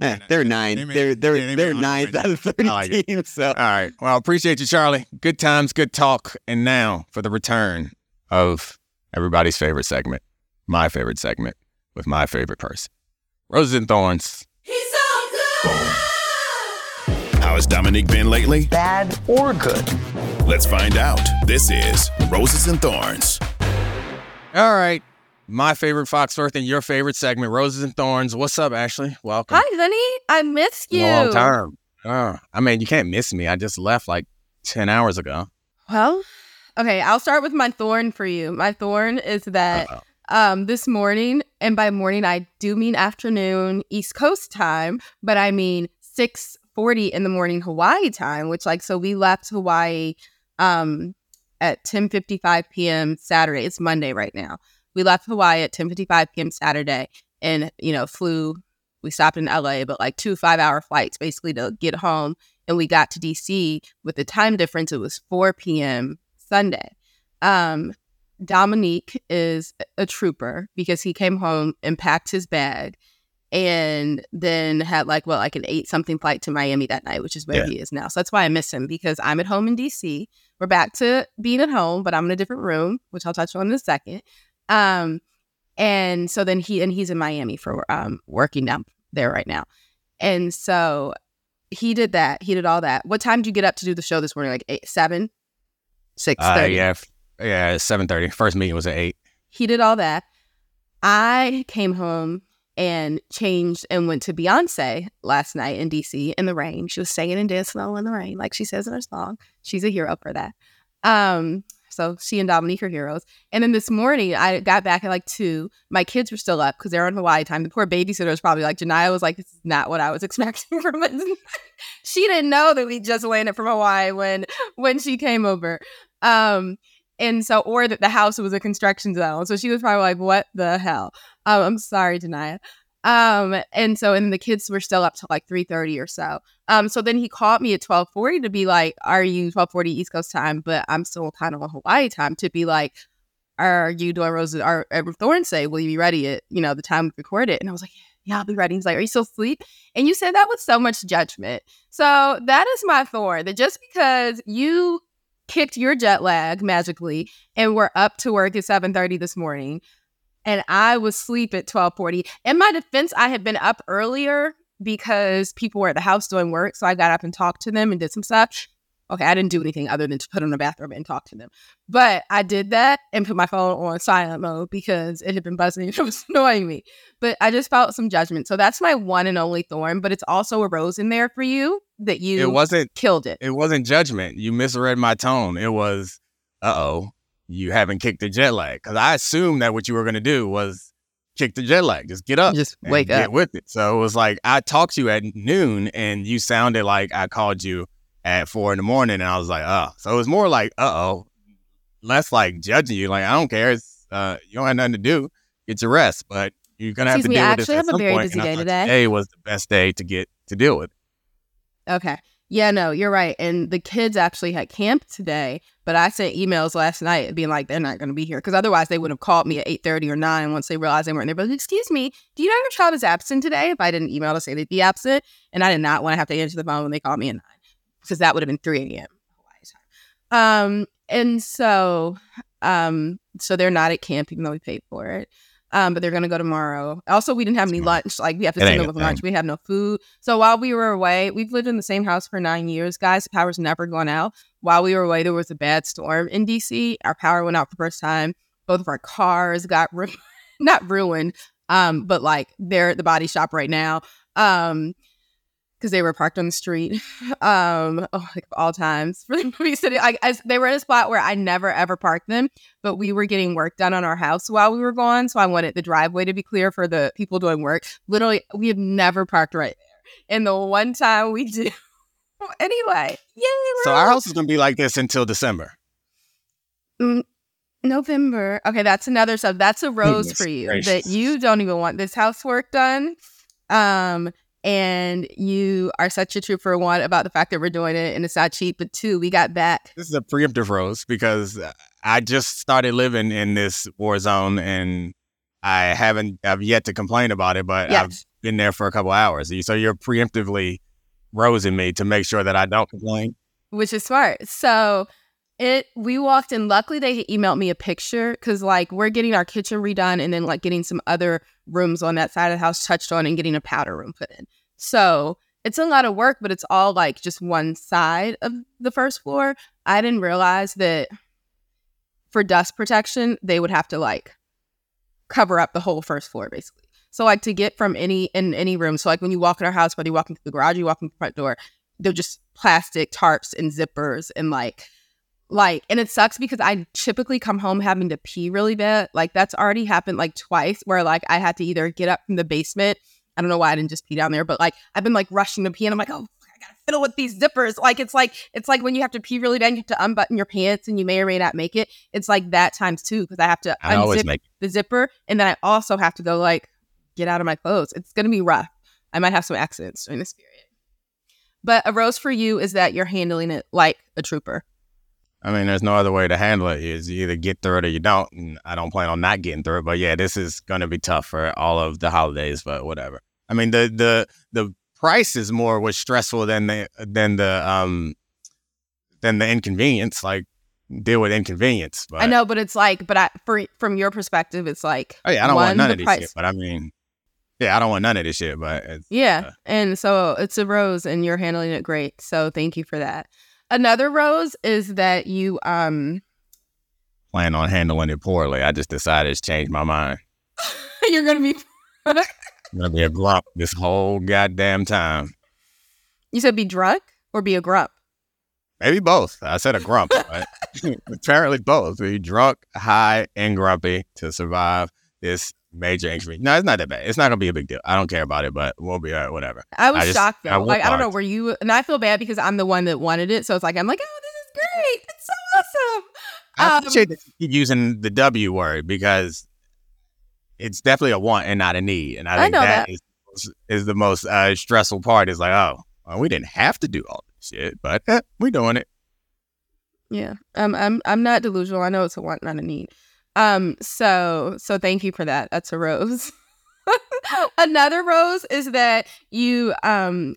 [SPEAKER 3] Yeah, they're nine. They may, they're they're yeah, they they're ninth out of thirty like teams. So
[SPEAKER 1] all right. Well, appreciate you, Charlie. Good times, good talk. And now for the return of everybody's favorite segment, my favorite segment with my favorite person, Roses and Thorns. He's so
[SPEAKER 2] good. How has Domonique been lately?
[SPEAKER 7] Bad or good?
[SPEAKER 2] Let's find out. This is Roses and Thorns.
[SPEAKER 1] All right my favorite Foxworth and your favorite segment, Roses and Thorns. What's up, Ashley? Welcome.
[SPEAKER 8] Hi, honey. I missed you.
[SPEAKER 1] Long time. Oh, I mean, you can't miss me. I just left like 10 hours ago.
[SPEAKER 8] Well, okay. I'll start with my thorn for you. My thorn is that um, this morning, and by morning, I do mean afternoon East Coast time, but I mean 6.40 in the morning Hawaii time, which like, so we left Hawaii um, at 10.55 p.m. Saturday. It's Monday right now. We left Hawaii at 10:55 p.m. Saturday, and you know flew. We stopped in LA, but like two five-hour flights basically to get home, and we got to DC with the time difference. It was 4 p.m. Sunday. Um, Domonique is a trooper because he came home and packed his bag and then had like well like an eight something flight to Miami that night, which is where yeah. he is now. So that's why I miss him because I'm at home in DC. We're back to being at home, but I'm in a different room, which I'll touch on in a second. Um, and so then he and he's in Miami for um working down there right now. And so he did that. He did all that. What time did you get up to do the show this morning? Like eight, seven, six
[SPEAKER 1] uh, thirty. Uh, yeah, yeah, seven thirty. First meeting was at eight.
[SPEAKER 8] He did all that. I came home and changed and went to Beyonce last night in DC in the rain. She was singing and dancing all in the rain, like she says in her song. She's a hero for that. Um, So she and Domonique are heroes. And then this morning, I got back at like two. My kids were still up because they're on Hawaii time. The poor babysitter was probably like, Janiyah was like, this is not what I was expecting from it. she didn't know that we just landed from Hawaii when when she came over. Um, and so, or that the house was a construction zone. So she was probably like, what the hell? Um, I'm sorry, Janiyah. Um, and so, and the kids were still up till like 3.30 or so. Um, so then he called me at 12.40 to be like, are you 12.40 East Coast time? But I'm still kind of on Hawaii time to be like, are you doing Roses? Are Thorn say, will you be ready at, you know, the time we record it? And I was like, yeah, I'll be ready. He's like, are you still asleep? And you said that with so much judgment. So that is my thorn that just because you kicked your jet lag magically and were up to work at 7.30 this morning and I was asleep at 12:40. In my defense, I had been up earlier because people were at the house doing work, so I got up and talked to them and did some stuff. Okay, I didn't do anything other than to put on the bathroom and talk to them. But I did that and put my phone on silent mode because it had been buzzing and it was annoying me. But I just felt some judgment. So that's my one and only thorn, but it's also a rose in there for you that you
[SPEAKER 1] It wasn't
[SPEAKER 8] killed it.
[SPEAKER 1] It wasn't judgment. You misread my tone. It was, uh oh, you haven't kicked the jet lag. Because I assumed that what you were going to do was kick the jet lag. Just get up.
[SPEAKER 8] Just wake
[SPEAKER 1] get
[SPEAKER 8] up.
[SPEAKER 1] with it. So it was like I talked to you at noon and you sounded like I called you at four in the morning. And I was like, oh. So it was more like, uh oh, less like judging you. Like, I don't care. It's, uh, you don't have nothing to do. Get your rest. But you're going to have to
[SPEAKER 8] me,
[SPEAKER 1] deal
[SPEAKER 8] I
[SPEAKER 1] with this
[SPEAKER 8] actually have a very
[SPEAKER 1] point.
[SPEAKER 8] busy day today.
[SPEAKER 1] Today was the best day to get to deal with.
[SPEAKER 8] Okay. Yeah, no, you're right. And the kids actually had camp today, but I sent emails last night being like they're not going to be here because otherwise they would have called me at eight thirty or nine once they realized they weren't there. But excuse me, do you know your child is absent today? If I didn't email to say they'd be absent, and I did not want to have to answer the phone when they called me at nine because that would have been three a.m. Hawaii time. Um, and so, um, so they're not at camp even though we paid for it. Um, but they're gonna go tomorrow. Also, we didn't have any lunch. Like we have to send them with lunch. We have no food. So while we were away, we've lived in the same house for nine years, guys. The power's never gone out. While we were away, there was a bad storm in DC. Our power went out for the first time. Both of our cars got ru- not ruined, um, but like they're at the body shop right now. Um, because they were parked on the street. Um, oh, like all times for the movie city. Like as they were in a spot where I never ever parked them, but we were getting work done on our house while we were gone. So I wanted the driveway to be clear for the people doing work. Literally, we have never parked right there. And the one time we do anyway, yay,
[SPEAKER 1] So our house is going to be like this until December.
[SPEAKER 8] November. Okay, that's another sub. That's a rose
[SPEAKER 1] Goodness
[SPEAKER 8] for you
[SPEAKER 1] gracious.
[SPEAKER 8] that you don't even want this housework done. Um, and you are such a trooper one about the fact that we're doing it and it's not cheap, but two, we got back.
[SPEAKER 1] This is a preemptive rose because uh, I just started living in this war zone and I haven't, I've yet to complain about it, but I've been there for a couple hours. So you're preemptively rosing me to make sure that I don't complain.
[SPEAKER 8] which is smart. So it we walked in. Luckily, they emailed me a picture because like we're getting our kitchen redone and then like getting some other rooms on that side of the house touched on and getting a powder room put in. So it's a lot of work, but it's all like just one side of the first floor. I didn't realize that for dust protection, they would have to like cover up the whole first floor basically. So like to get from any in any room, so like when you walk in our house, whether you walk into the garage, you walk in the front door, they're just plastic tarps and zippers and like like and it sucks because I typically come home having to pee really bad. Like that's already happened like twice where like I had to either get up from the basement. I don't know why I didn't just pee down there, but like I've been like rushing to pee and I'm like, oh I gotta fiddle with these zippers. Like it's like it's like when you have to pee really bad, you have to unbutton your pants and you may or may not make it. It's like that times two because I have to
[SPEAKER 1] I always
[SPEAKER 8] unzip
[SPEAKER 1] make
[SPEAKER 8] the zipper and then I also have to go like get out of my clothes. It's gonna be rough. I might have some accidents during this period. But a rose for you is that you're handling it like a trooper.
[SPEAKER 1] I mean, there's no other way to handle it. Is you either get through it or you don't. And I don't plan on not getting through it. But yeah, this is going to be tough for all of the holidays. But whatever. I mean, the the the price is more was stressful than the than the um than the inconvenience. Like deal with inconvenience. But
[SPEAKER 8] I know, but it's like, but I for from your perspective, it's like
[SPEAKER 1] Oh yeah, I don't
[SPEAKER 8] one,
[SPEAKER 1] want none
[SPEAKER 8] the
[SPEAKER 1] of this
[SPEAKER 8] price-
[SPEAKER 1] shit. But I mean, yeah, I don't want none of this shit. But it's,
[SPEAKER 8] Yeah.
[SPEAKER 1] uh,
[SPEAKER 8] And so it's a rose and you're handling it great. So thank you for that. Another rose is that you um
[SPEAKER 1] plan on handling it poorly. I just decided to change my mind.
[SPEAKER 8] you're gonna be
[SPEAKER 1] I'm gonna be a grump this whole goddamn time.
[SPEAKER 8] you said be drunk or be a grump.
[SPEAKER 1] Maybe both. I said a grump, but apparently both. We drunk, high, and grumpy to survive this major injury. No, it's not that bad. It's not gonna be a big deal. I don't care about it, but we'll be all right, whatever.
[SPEAKER 8] I was
[SPEAKER 1] I just-
[SPEAKER 8] shocked
[SPEAKER 1] I
[SPEAKER 8] though.
[SPEAKER 1] work
[SPEAKER 8] like I don't know, were you? And I feel bad because I'm the one that wanted it. So it's like I'm like, oh, this is great. It's so awesome.
[SPEAKER 1] I
[SPEAKER 8] Um,
[SPEAKER 1] appreciate that you keep using the W word because it's definitely a want and not a need. And I
[SPEAKER 8] I
[SPEAKER 1] think
[SPEAKER 8] know
[SPEAKER 1] that
[SPEAKER 8] that.
[SPEAKER 1] is is the most uh, stressful part. Is like, oh, well, we didn't have to do all this shit, but eh, we doing it.
[SPEAKER 8] Yeah. Um I'm I'm not delusional. I know it's a want, not a need. Um so so thank you for that. That's a rose. Another rose is that you um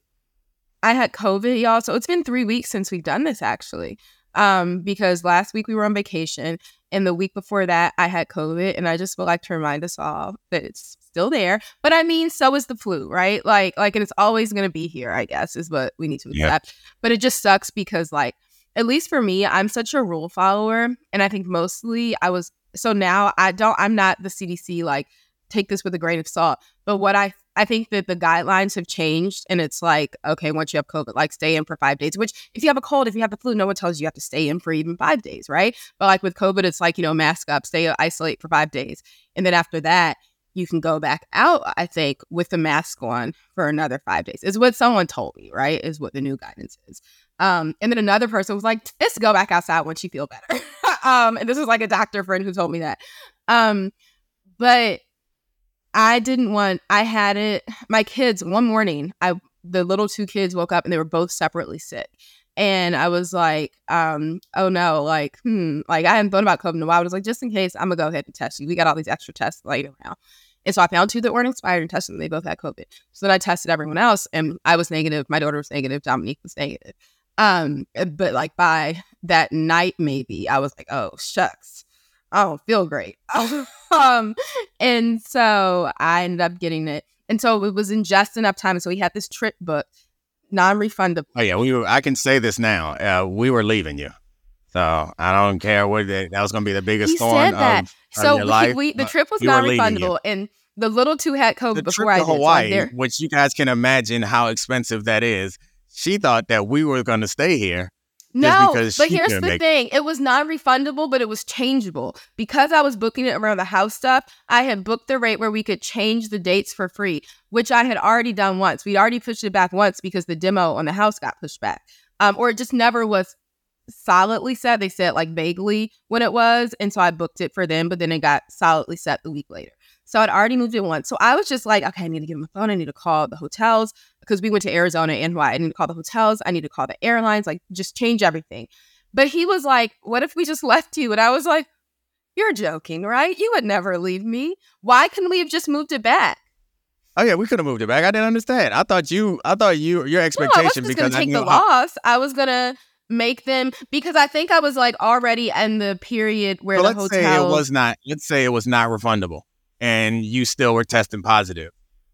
[SPEAKER 8] I had COVID, y'all. So it's been three weeks since we've done this actually. Um, because last week we were on vacation and the week before that I had COVID and I just would like to remind us all that it's still there. But I mean, so is the flu, right? Like like and it's always gonna be here, I guess, is what we need to accept. But it just sucks because like at least for me, I'm such a rule follower. And I think mostly I was so now I don't I'm not the CDC like take this with a grain of salt. But what I I think that the guidelines have changed and it's like, okay, once you have COVID, like stay in for five days, which if you have a cold, if you have the flu, no one tells you you have to stay in for even five days, right? But like with COVID, it's like, you know, mask up, stay isolate for five days. And then after that, you can go back out, I think, with the mask on for another five days. Is what someone told me, right? Is what the new guidance is. Um, and then another person was like, just go back outside once you feel better. um, and this is like a doctor friend who told me that. Um, but I didn't want I had it my kids one morning, I the little two kids woke up and they were both separately sick. And I was like, um, oh no, like, hmm, like I hadn't thought about COVID in a while. I was like, just in case, I'm gonna go ahead and test you. We got all these extra tests laid around. And so I found two that weren't expired and tested them. They both had COVID. So then I tested everyone else and I was negative. My daughter was negative. Domonique was negative. Um, but like by that night, maybe I was like, oh shucks, I don't feel great. um, and so I ended up getting it. And so it was in just enough time. So we had this trip booked, non-refundable.
[SPEAKER 1] Oh yeah, we were. I can say this now. Uh, we were leaving you, so I don't care what the, that was going to be the biggest
[SPEAKER 8] He
[SPEAKER 1] thorn
[SPEAKER 8] that.
[SPEAKER 1] of,
[SPEAKER 8] So
[SPEAKER 1] your
[SPEAKER 8] we,
[SPEAKER 1] life.
[SPEAKER 8] we the trip was
[SPEAKER 1] we were leaving you.
[SPEAKER 8] non-refundable, and the little two had COVID
[SPEAKER 1] The
[SPEAKER 8] before
[SPEAKER 1] trip
[SPEAKER 8] I
[SPEAKER 1] to
[SPEAKER 8] did.
[SPEAKER 1] Hawaii,
[SPEAKER 8] there.
[SPEAKER 1] which you guys can imagine how expensive that is. She thought that we were going to stay here.
[SPEAKER 8] No,
[SPEAKER 1] because
[SPEAKER 8] but here's the thing: it was non-refundable, but it was changeable because I was booking it around the house stuff. I had booked the rate where we could change the dates for free, which I had already done once. We'd already pushed it back once because the demo on the house got pushed back, um, or it just never was solidly set. They said like vaguely when it was, and so I booked it for them, but then it got solidly set the week later. So I'd already moved it once. So I was just like, okay, I need to get on the phone. I need to call the hotels because we went to Arizona and why I need to call the hotels. I need to call the airlines, like just change everything. But he was like, what if we just left you? And I was like, you're joking, right? You would never leave me. Why couldn't we have just moved it back?
[SPEAKER 1] Oh yeah, we could have moved it back. I didn't understand. I thought you. I thought you. Your expectation
[SPEAKER 8] No, I wasn't just
[SPEAKER 1] because
[SPEAKER 8] gonna take the loss. I was gonna make them because I think I was like already in the period where
[SPEAKER 1] So
[SPEAKER 8] the
[SPEAKER 1] let's
[SPEAKER 8] hotel
[SPEAKER 1] say it was not. Let's say it was not refundable, and you still were testing positive.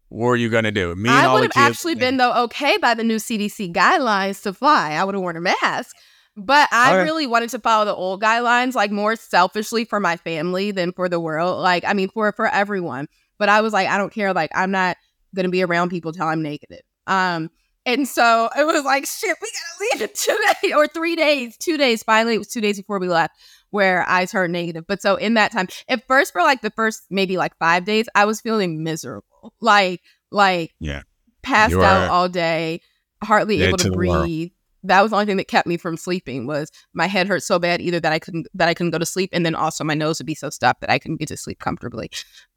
[SPEAKER 1] What were you gonna do? Me and
[SPEAKER 8] I
[SPEAKER 1] all
[SPEAKER 8] would have
[SPEAKER 1] kids
[SPEAKER 8] actually been though okay by the new CDC guidelines to fly. I would have worn a mask. But I really wanted to follow the old guidelines, like more selfishly for my family than for the world. Like, I mean, for for everyone. But I was like, I don't care. Like, I'm not gonna be around people till I'm negative. Um, and so it was like, shit, we gotta leave it today or three days, two days. Finally, it was two days before we left where I turned negative. But so in that time, at first for like the first maybe like five days, I was feeling miserable. Like, like
[SPEAKER 1] Yeah.
[SPEAKER 8] passed out all day, hardly
[SPEAKER 1] dead
[SPEAKER 8] able
[SPEAKER 1] to
[SPEAKER 8] to breathe. That was the only thing that kept me from sleeping was my head hurt so bad either that I couldn't that I couldn't go to sleep and then also my nose would be so stuffed that I couldn't get to sleep comfortably.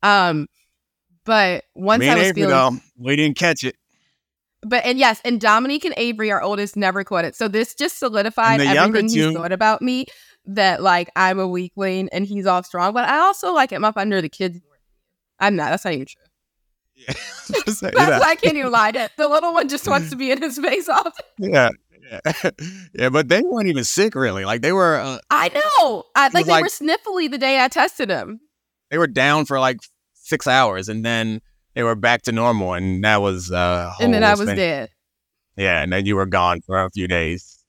[SPEAKER 8] Um but once
[SPEAKER 1] Me
[SPEAKER 8] I was
[SPEAKER 1] Avery,
[SPEAKER 8] feeling
[SPEAKER 1] though, we didn't catch it.
[SPEAKER 8] but and yes, and Domonique and Avery, our oldest, never caught it. So this just solidified
[SPEAKER 1] And the younger
[SPEAKER 8] everything
[SPEAKER 1] you
[SPEAKER 8] thought about me that like I'm a weakling and he's all strong. But I also like him up under the kids. I'm not. That's not even true.
[SPEAKER 1] Yeah.
[SPEAKER 8] That's,
[SPEAKER 1] yeah.
[SPEAKER 8] I can't even lie. To, it. the little one just wants to be in his face day.
[SPEAKER 1] yeah. Yeah. yeah, but they weren't even sick really. Like they were uh,
[SPEAKER 8] I know. I like they
[SPEAKER 1] like-
[SPEAKER 8] were sniffly the day I tested them.
[SPEAKER 1] they were down for like 6 hours and then they were back to normal and that was uh
[SPEAKER 8] and then I was
[SPEAKER 1] thing.
[SPEAKER 8] dead.
[SPEAKER 1] Yeah, and then you were gone for a few days.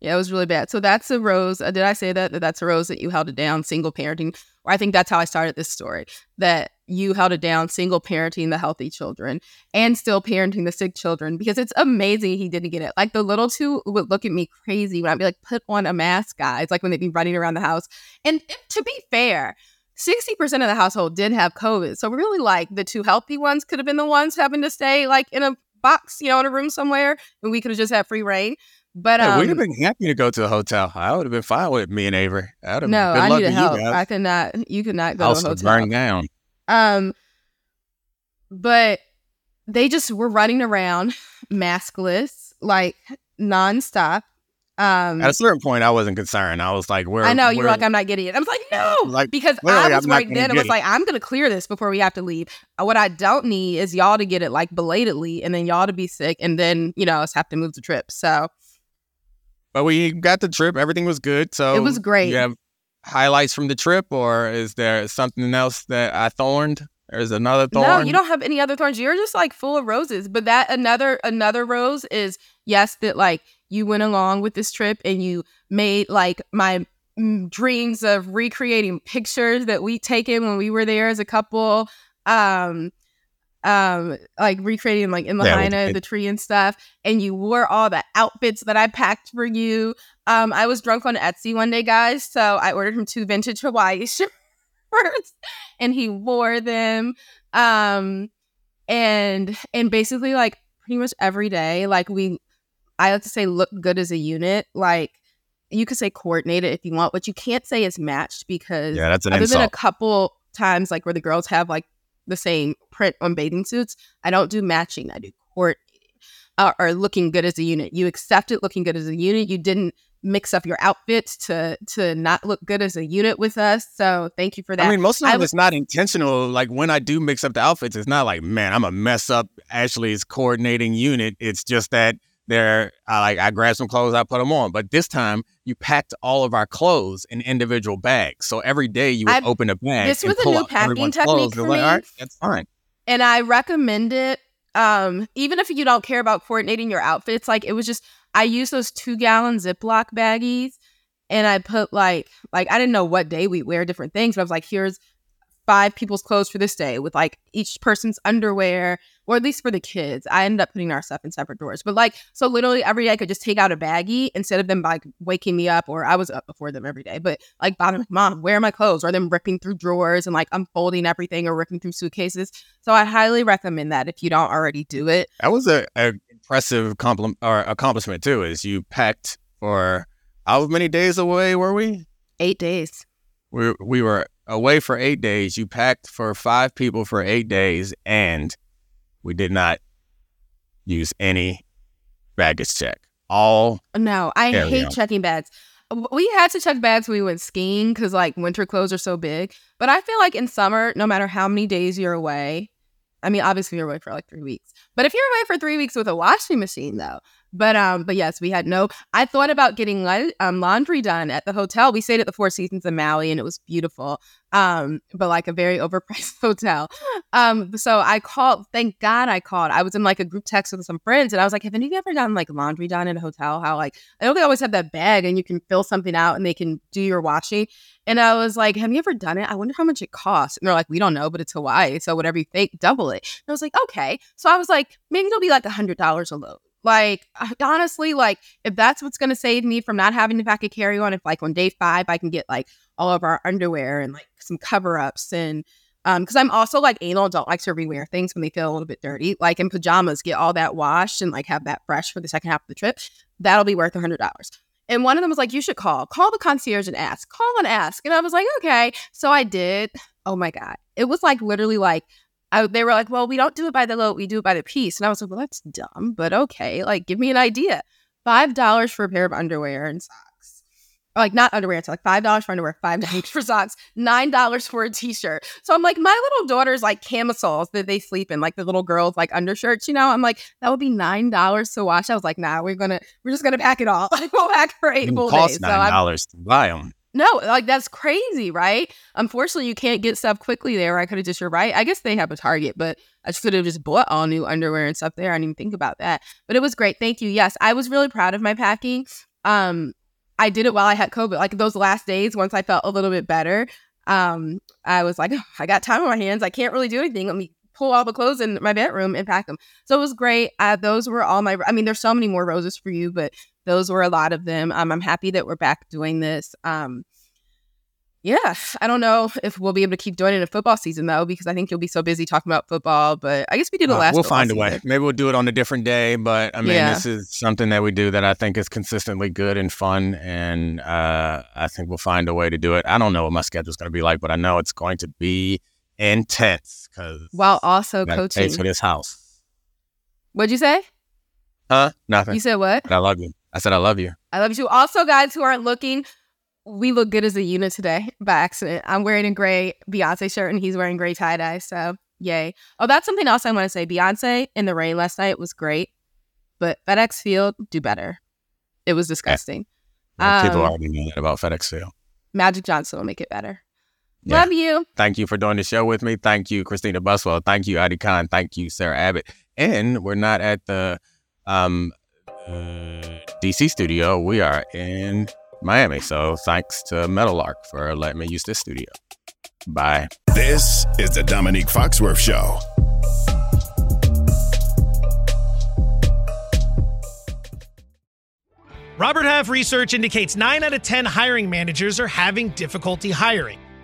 [SPEAKER 8] Yeah, it was really bad. So that's a rose. Uh, did I say that? That that's a rose that you held it down, single parenting. I think that's how I started this story that you held it down, single parenting the healthy children and still parenting the sick children because it's amazing he didn't get it. Like the little two would look at me crazy when I'd be like, put on a mask, guys, like when they'd be running around the house. And to be fair, 60% of the household did have COVID. So really like the two healthy ones could have been the ones having to stay like in a box, you know, in a room somewhere, and we could have just had free reign. But um,
[SPEAKER 1] we'd have been happy to go to a hotel. I would have been fine with me and Avery. I'd have
[SPEAKER 8] no, I needed help.
[SPEAKER 1] You.
[SPEAKER 8] I could not. You could not go
[SPEAKER 1] House
[SPEAKER 8] to a
[SPEAKER 1] would
[SPEAKER 8] hotel.
[SPEAKER 1] burn down.
[SPEAKER 8] Um, but they just were running around maskless, like nonstop. Um,
[SPEAKER 1] At a certain point, I wasn't concerned. I was like, "Where?"
[SPEAKER 8] I know you were
[SPEAKER 1] where-
[SPEAKER 8] like, I'm not getting it. I was like, no,
[SPEAKER 1] Like,
[SPEAKER 8] because I was
[SPEAKER 1] I'm
[SPEAKER 8] right then. I was like, I'm gonna clear this before we have to leave. Uh, What I don't need is y'all to get it like belatedly, and then y'all to be sick, and then you know us have to move the trip. So
[SPEAKER 1] But we got the trip. Everything was good. So
[SPEAKER 8] It was great.
[SPEAKER 1] You have highlights from the trip, or is there something else that I thorned? There's another thorn.
[SPEAKER 8] no, you don't have any other thorns. You're just like full of roses. But that another another rose is yes, that like you went along with this trip and you made like my mm, dreams of recreating pictures that we taken when we were there as a couple. Um, um, like recreating like in
[SPEAKER 1] Yeah,
[SPEAKER 8] Lahaina,
[SPEAKER 1] it-
[SPEAKER 8] the tree and stuff, and you wore all the outfits that I packed for you. Um, I was drunk on Etsy one day, guys, so I ordered him two vintage Hawaii shirts, and he wore them. Um, and and basically like pretty much every day, like we, I like to say, look good as a unit. Like you could say coordinated if you want, but you can't say it's matched because
[SPEAKER 1] Yeah, that's an
[SPEAKER 8] other than a couple times like where the girls have like the same print on bathing suits i don't do matching i do court uh, or looking good as a unit you accept it looking good as a unit you didn't mix up your outfits to to not look good as a unit with us so thank you for that
[SPEAKER 1] I mean, most of the time it's not intentional. Like when I do mix up the outfits, it's not like, man, I'm a mess up Ashley's coordinating unit. It's just that they're I like I grab some clothes, I put them on. But this time you packed all of our clothes in individual bags. So every day you would
[SPEAKER 8] I-
[SPEAKER 1] open a bag.
[SPEAKER 8] this
[SPEAKER 1] and
[SPEAKER 8] was a new packing technique. For
[SPEAKER 1] like,
[SPEAKER 8] me.
[SPEAKER 1] Right, that's fine.
[SPEAKER 8] and I recommend it. Um, even if you don't care about coordinating your outfits, like it was just I used those two gallon Ziploc baggies, and I put like like I didn't know what day we wear different things, but I was like, here's five people's clothes for this day with like each person's underwear, or at least for the kids. I ended up putting our stuff in separate drawers, but like so literally every day I could just take out a baggie instead of them like waking me up, or I was up before them every day, but like bothering like, mom, where are my clothes? Or them ripping through drawers and like unfolding everything or ripping through suitcases. So I highly recommend that if you don't already do it.
[SPEAKER 1] That was a, a impressive compliment or accomplishment too. Is you packed for how many days away were we?
[SPEAKER 8] Eight days.
[SPEAKER 1] We we were away for eight days. You packed for five people for eight days, and we did not use any baggage check. All
[SPEAKER 8] No, I hate
[SPEAKER 1] on.
[SPEAKER 8] checking bags. We had to check bags when we went skiing because like winter clothes are so big. But I feel like in summer, no matter how many days you're away, I mean, obviously you're away for like three weeks. But if you're away for three weeks with a washing machine, though, but um, but yes, we had no. I thought about getting li- um laundry done at the hotel. We stayed at the Four Seasons in Maui, and it was beautiful. Um, but like a very overpriced hotel. Um, so I called. Thank God I called. I was in like a group text with some friends, and I was like, "Have any of you ever gotten like laundry done in a hotel? How like I know they always have that bag, and you can fill something out, and they can do your washing." And I was like, "Have you ever done it? I wonder how much it costs." And they're like, "We don't know, but it's Hawaii, so whatever you think, double it." And I was like, "Okay." So I was like, "Maybe it'll be like a hundred dollars a load." Like honestly, like if that's what's gonna save me from not having to pack a carry on, if like on day five I can get like all of our underwear and like some cover ups and um because I'm also like anal, don't like to rewear things when they feel a little bit dirty. Like in pajamas, get all that washed and like have that fresh for the second half of the trip. That'll be worth a hundred dollars. And one of them was like, you should call. Call the concierge and ask. Call and ask. And I was like, okay. So I did. Oh my God. It was like literally like I, they were like, well, we don't do it by the load, we do it by the piece. And I was like, well, that's dumb, but okay. Like, give me an idea. Five dollars for a pair of underwear and socks. Like not underwear, it's like five dollars for underwear, five dollars for socks, nine dollars for a t-shirt. So I'm like, my little daughter's like camisoles that they sleep in, like the little girls like undershirts, you know. I'm like, that would be nine dollars to wash. I was like, nah, we're gonna we're just gonna pack it all. Like we'll pack for eight
[SPEAKER 1] it
[SPEAKER 8] full
[SPEAKER 1] cost
[SPEAKER 8] days. So
[SPEAKER 1] nine
[SPEAKER 8] I'm
[SPEAKER 1] dollars to buy them.
[SPEAKER 8] No, like that's crazy, right? Unfortunately, you can't get stuff quickly there. I could have just, you're right. I guess they have a Target, but I should have just bought all new underwear and stuff there. I didn't even think about that. But it was great. Thank you. Yes, I was really proud of my packing. Um, I did it while I had COVID. Like those last days, once I felt a little bit better, um, I was like, I got time on my hands. I can't really do anything. Let me pull all the clothes in my bedroom and pack them. So it was great. Uh, those were all my, I mean, there's so many more roses for you, but those were a lot of them. Um, I'm happy that we're back doing this. Um, yeah, I don't know if we'll be able to keep doing it in football season though, because I think you'll be so busy talking about football. But I guess we did the
[SPEAKER 1] Uh,
[SPEAKER 8] last.
[SPEAKER 1] we'll find a
[SPEAKER 8] season.
[SPEAKER 1] way. Maybe we'll do it on a different day, but I mean,
[SPEAKER 8] Yeah.
[SPEAKER 1] this is something that we do that I think is consistently good and fun, and uh, I think we'll find a way to do it. I don't know what my schedule's going to be like, but I know it's going to be intense because
[SPEAKER 8] While also
[SPEAKER 1] I
[SPEAKER 8] coaching.
[SPEAKER 1] pays for this house.
[SPEAKER 8] What'd you say?
[SPEAKER 1] Huh? Nothing.
[SPEAKER 8] You said what?
[SPEAKER 1] But I love you. I said I love you.
[SPEAKER 8] I love you too. Also, guys who aren't looking, we look good as a unit today by accident. I'm wearing a gray Beyonce shirt and he's wearing gray tie dye. So, yay. Oh, that's something else I want to say. Beyonce in the rain last night was great, but FedEx Field, do better. It was disgusting.
[SPEAKER 1] Well, People
[SPEAKER 8] Um,
[SPEAKER 1] already know that about FedEx Field.
[SPEAKER 8] Magic Johnson will make it better.
[SPEAKER 1] Yeah.
[SPEAKER 8] Love you.
[SPEAKER 1] Thank you for doing the show with me. Thank you, Christina Buswell. Thank you, Adi Khan. Thank you, Sarah Abbott. And we're not at the um, uh, DC studio. We are in Miami. So thanks to Metalark for letting me use this studio. Bye.
[SPEAKER 2] This is the Domonique Foxworth Show.
[SPEAKER 5] Robert Half research indicates 9 out of 10 hiring managers are having difficulty hiring.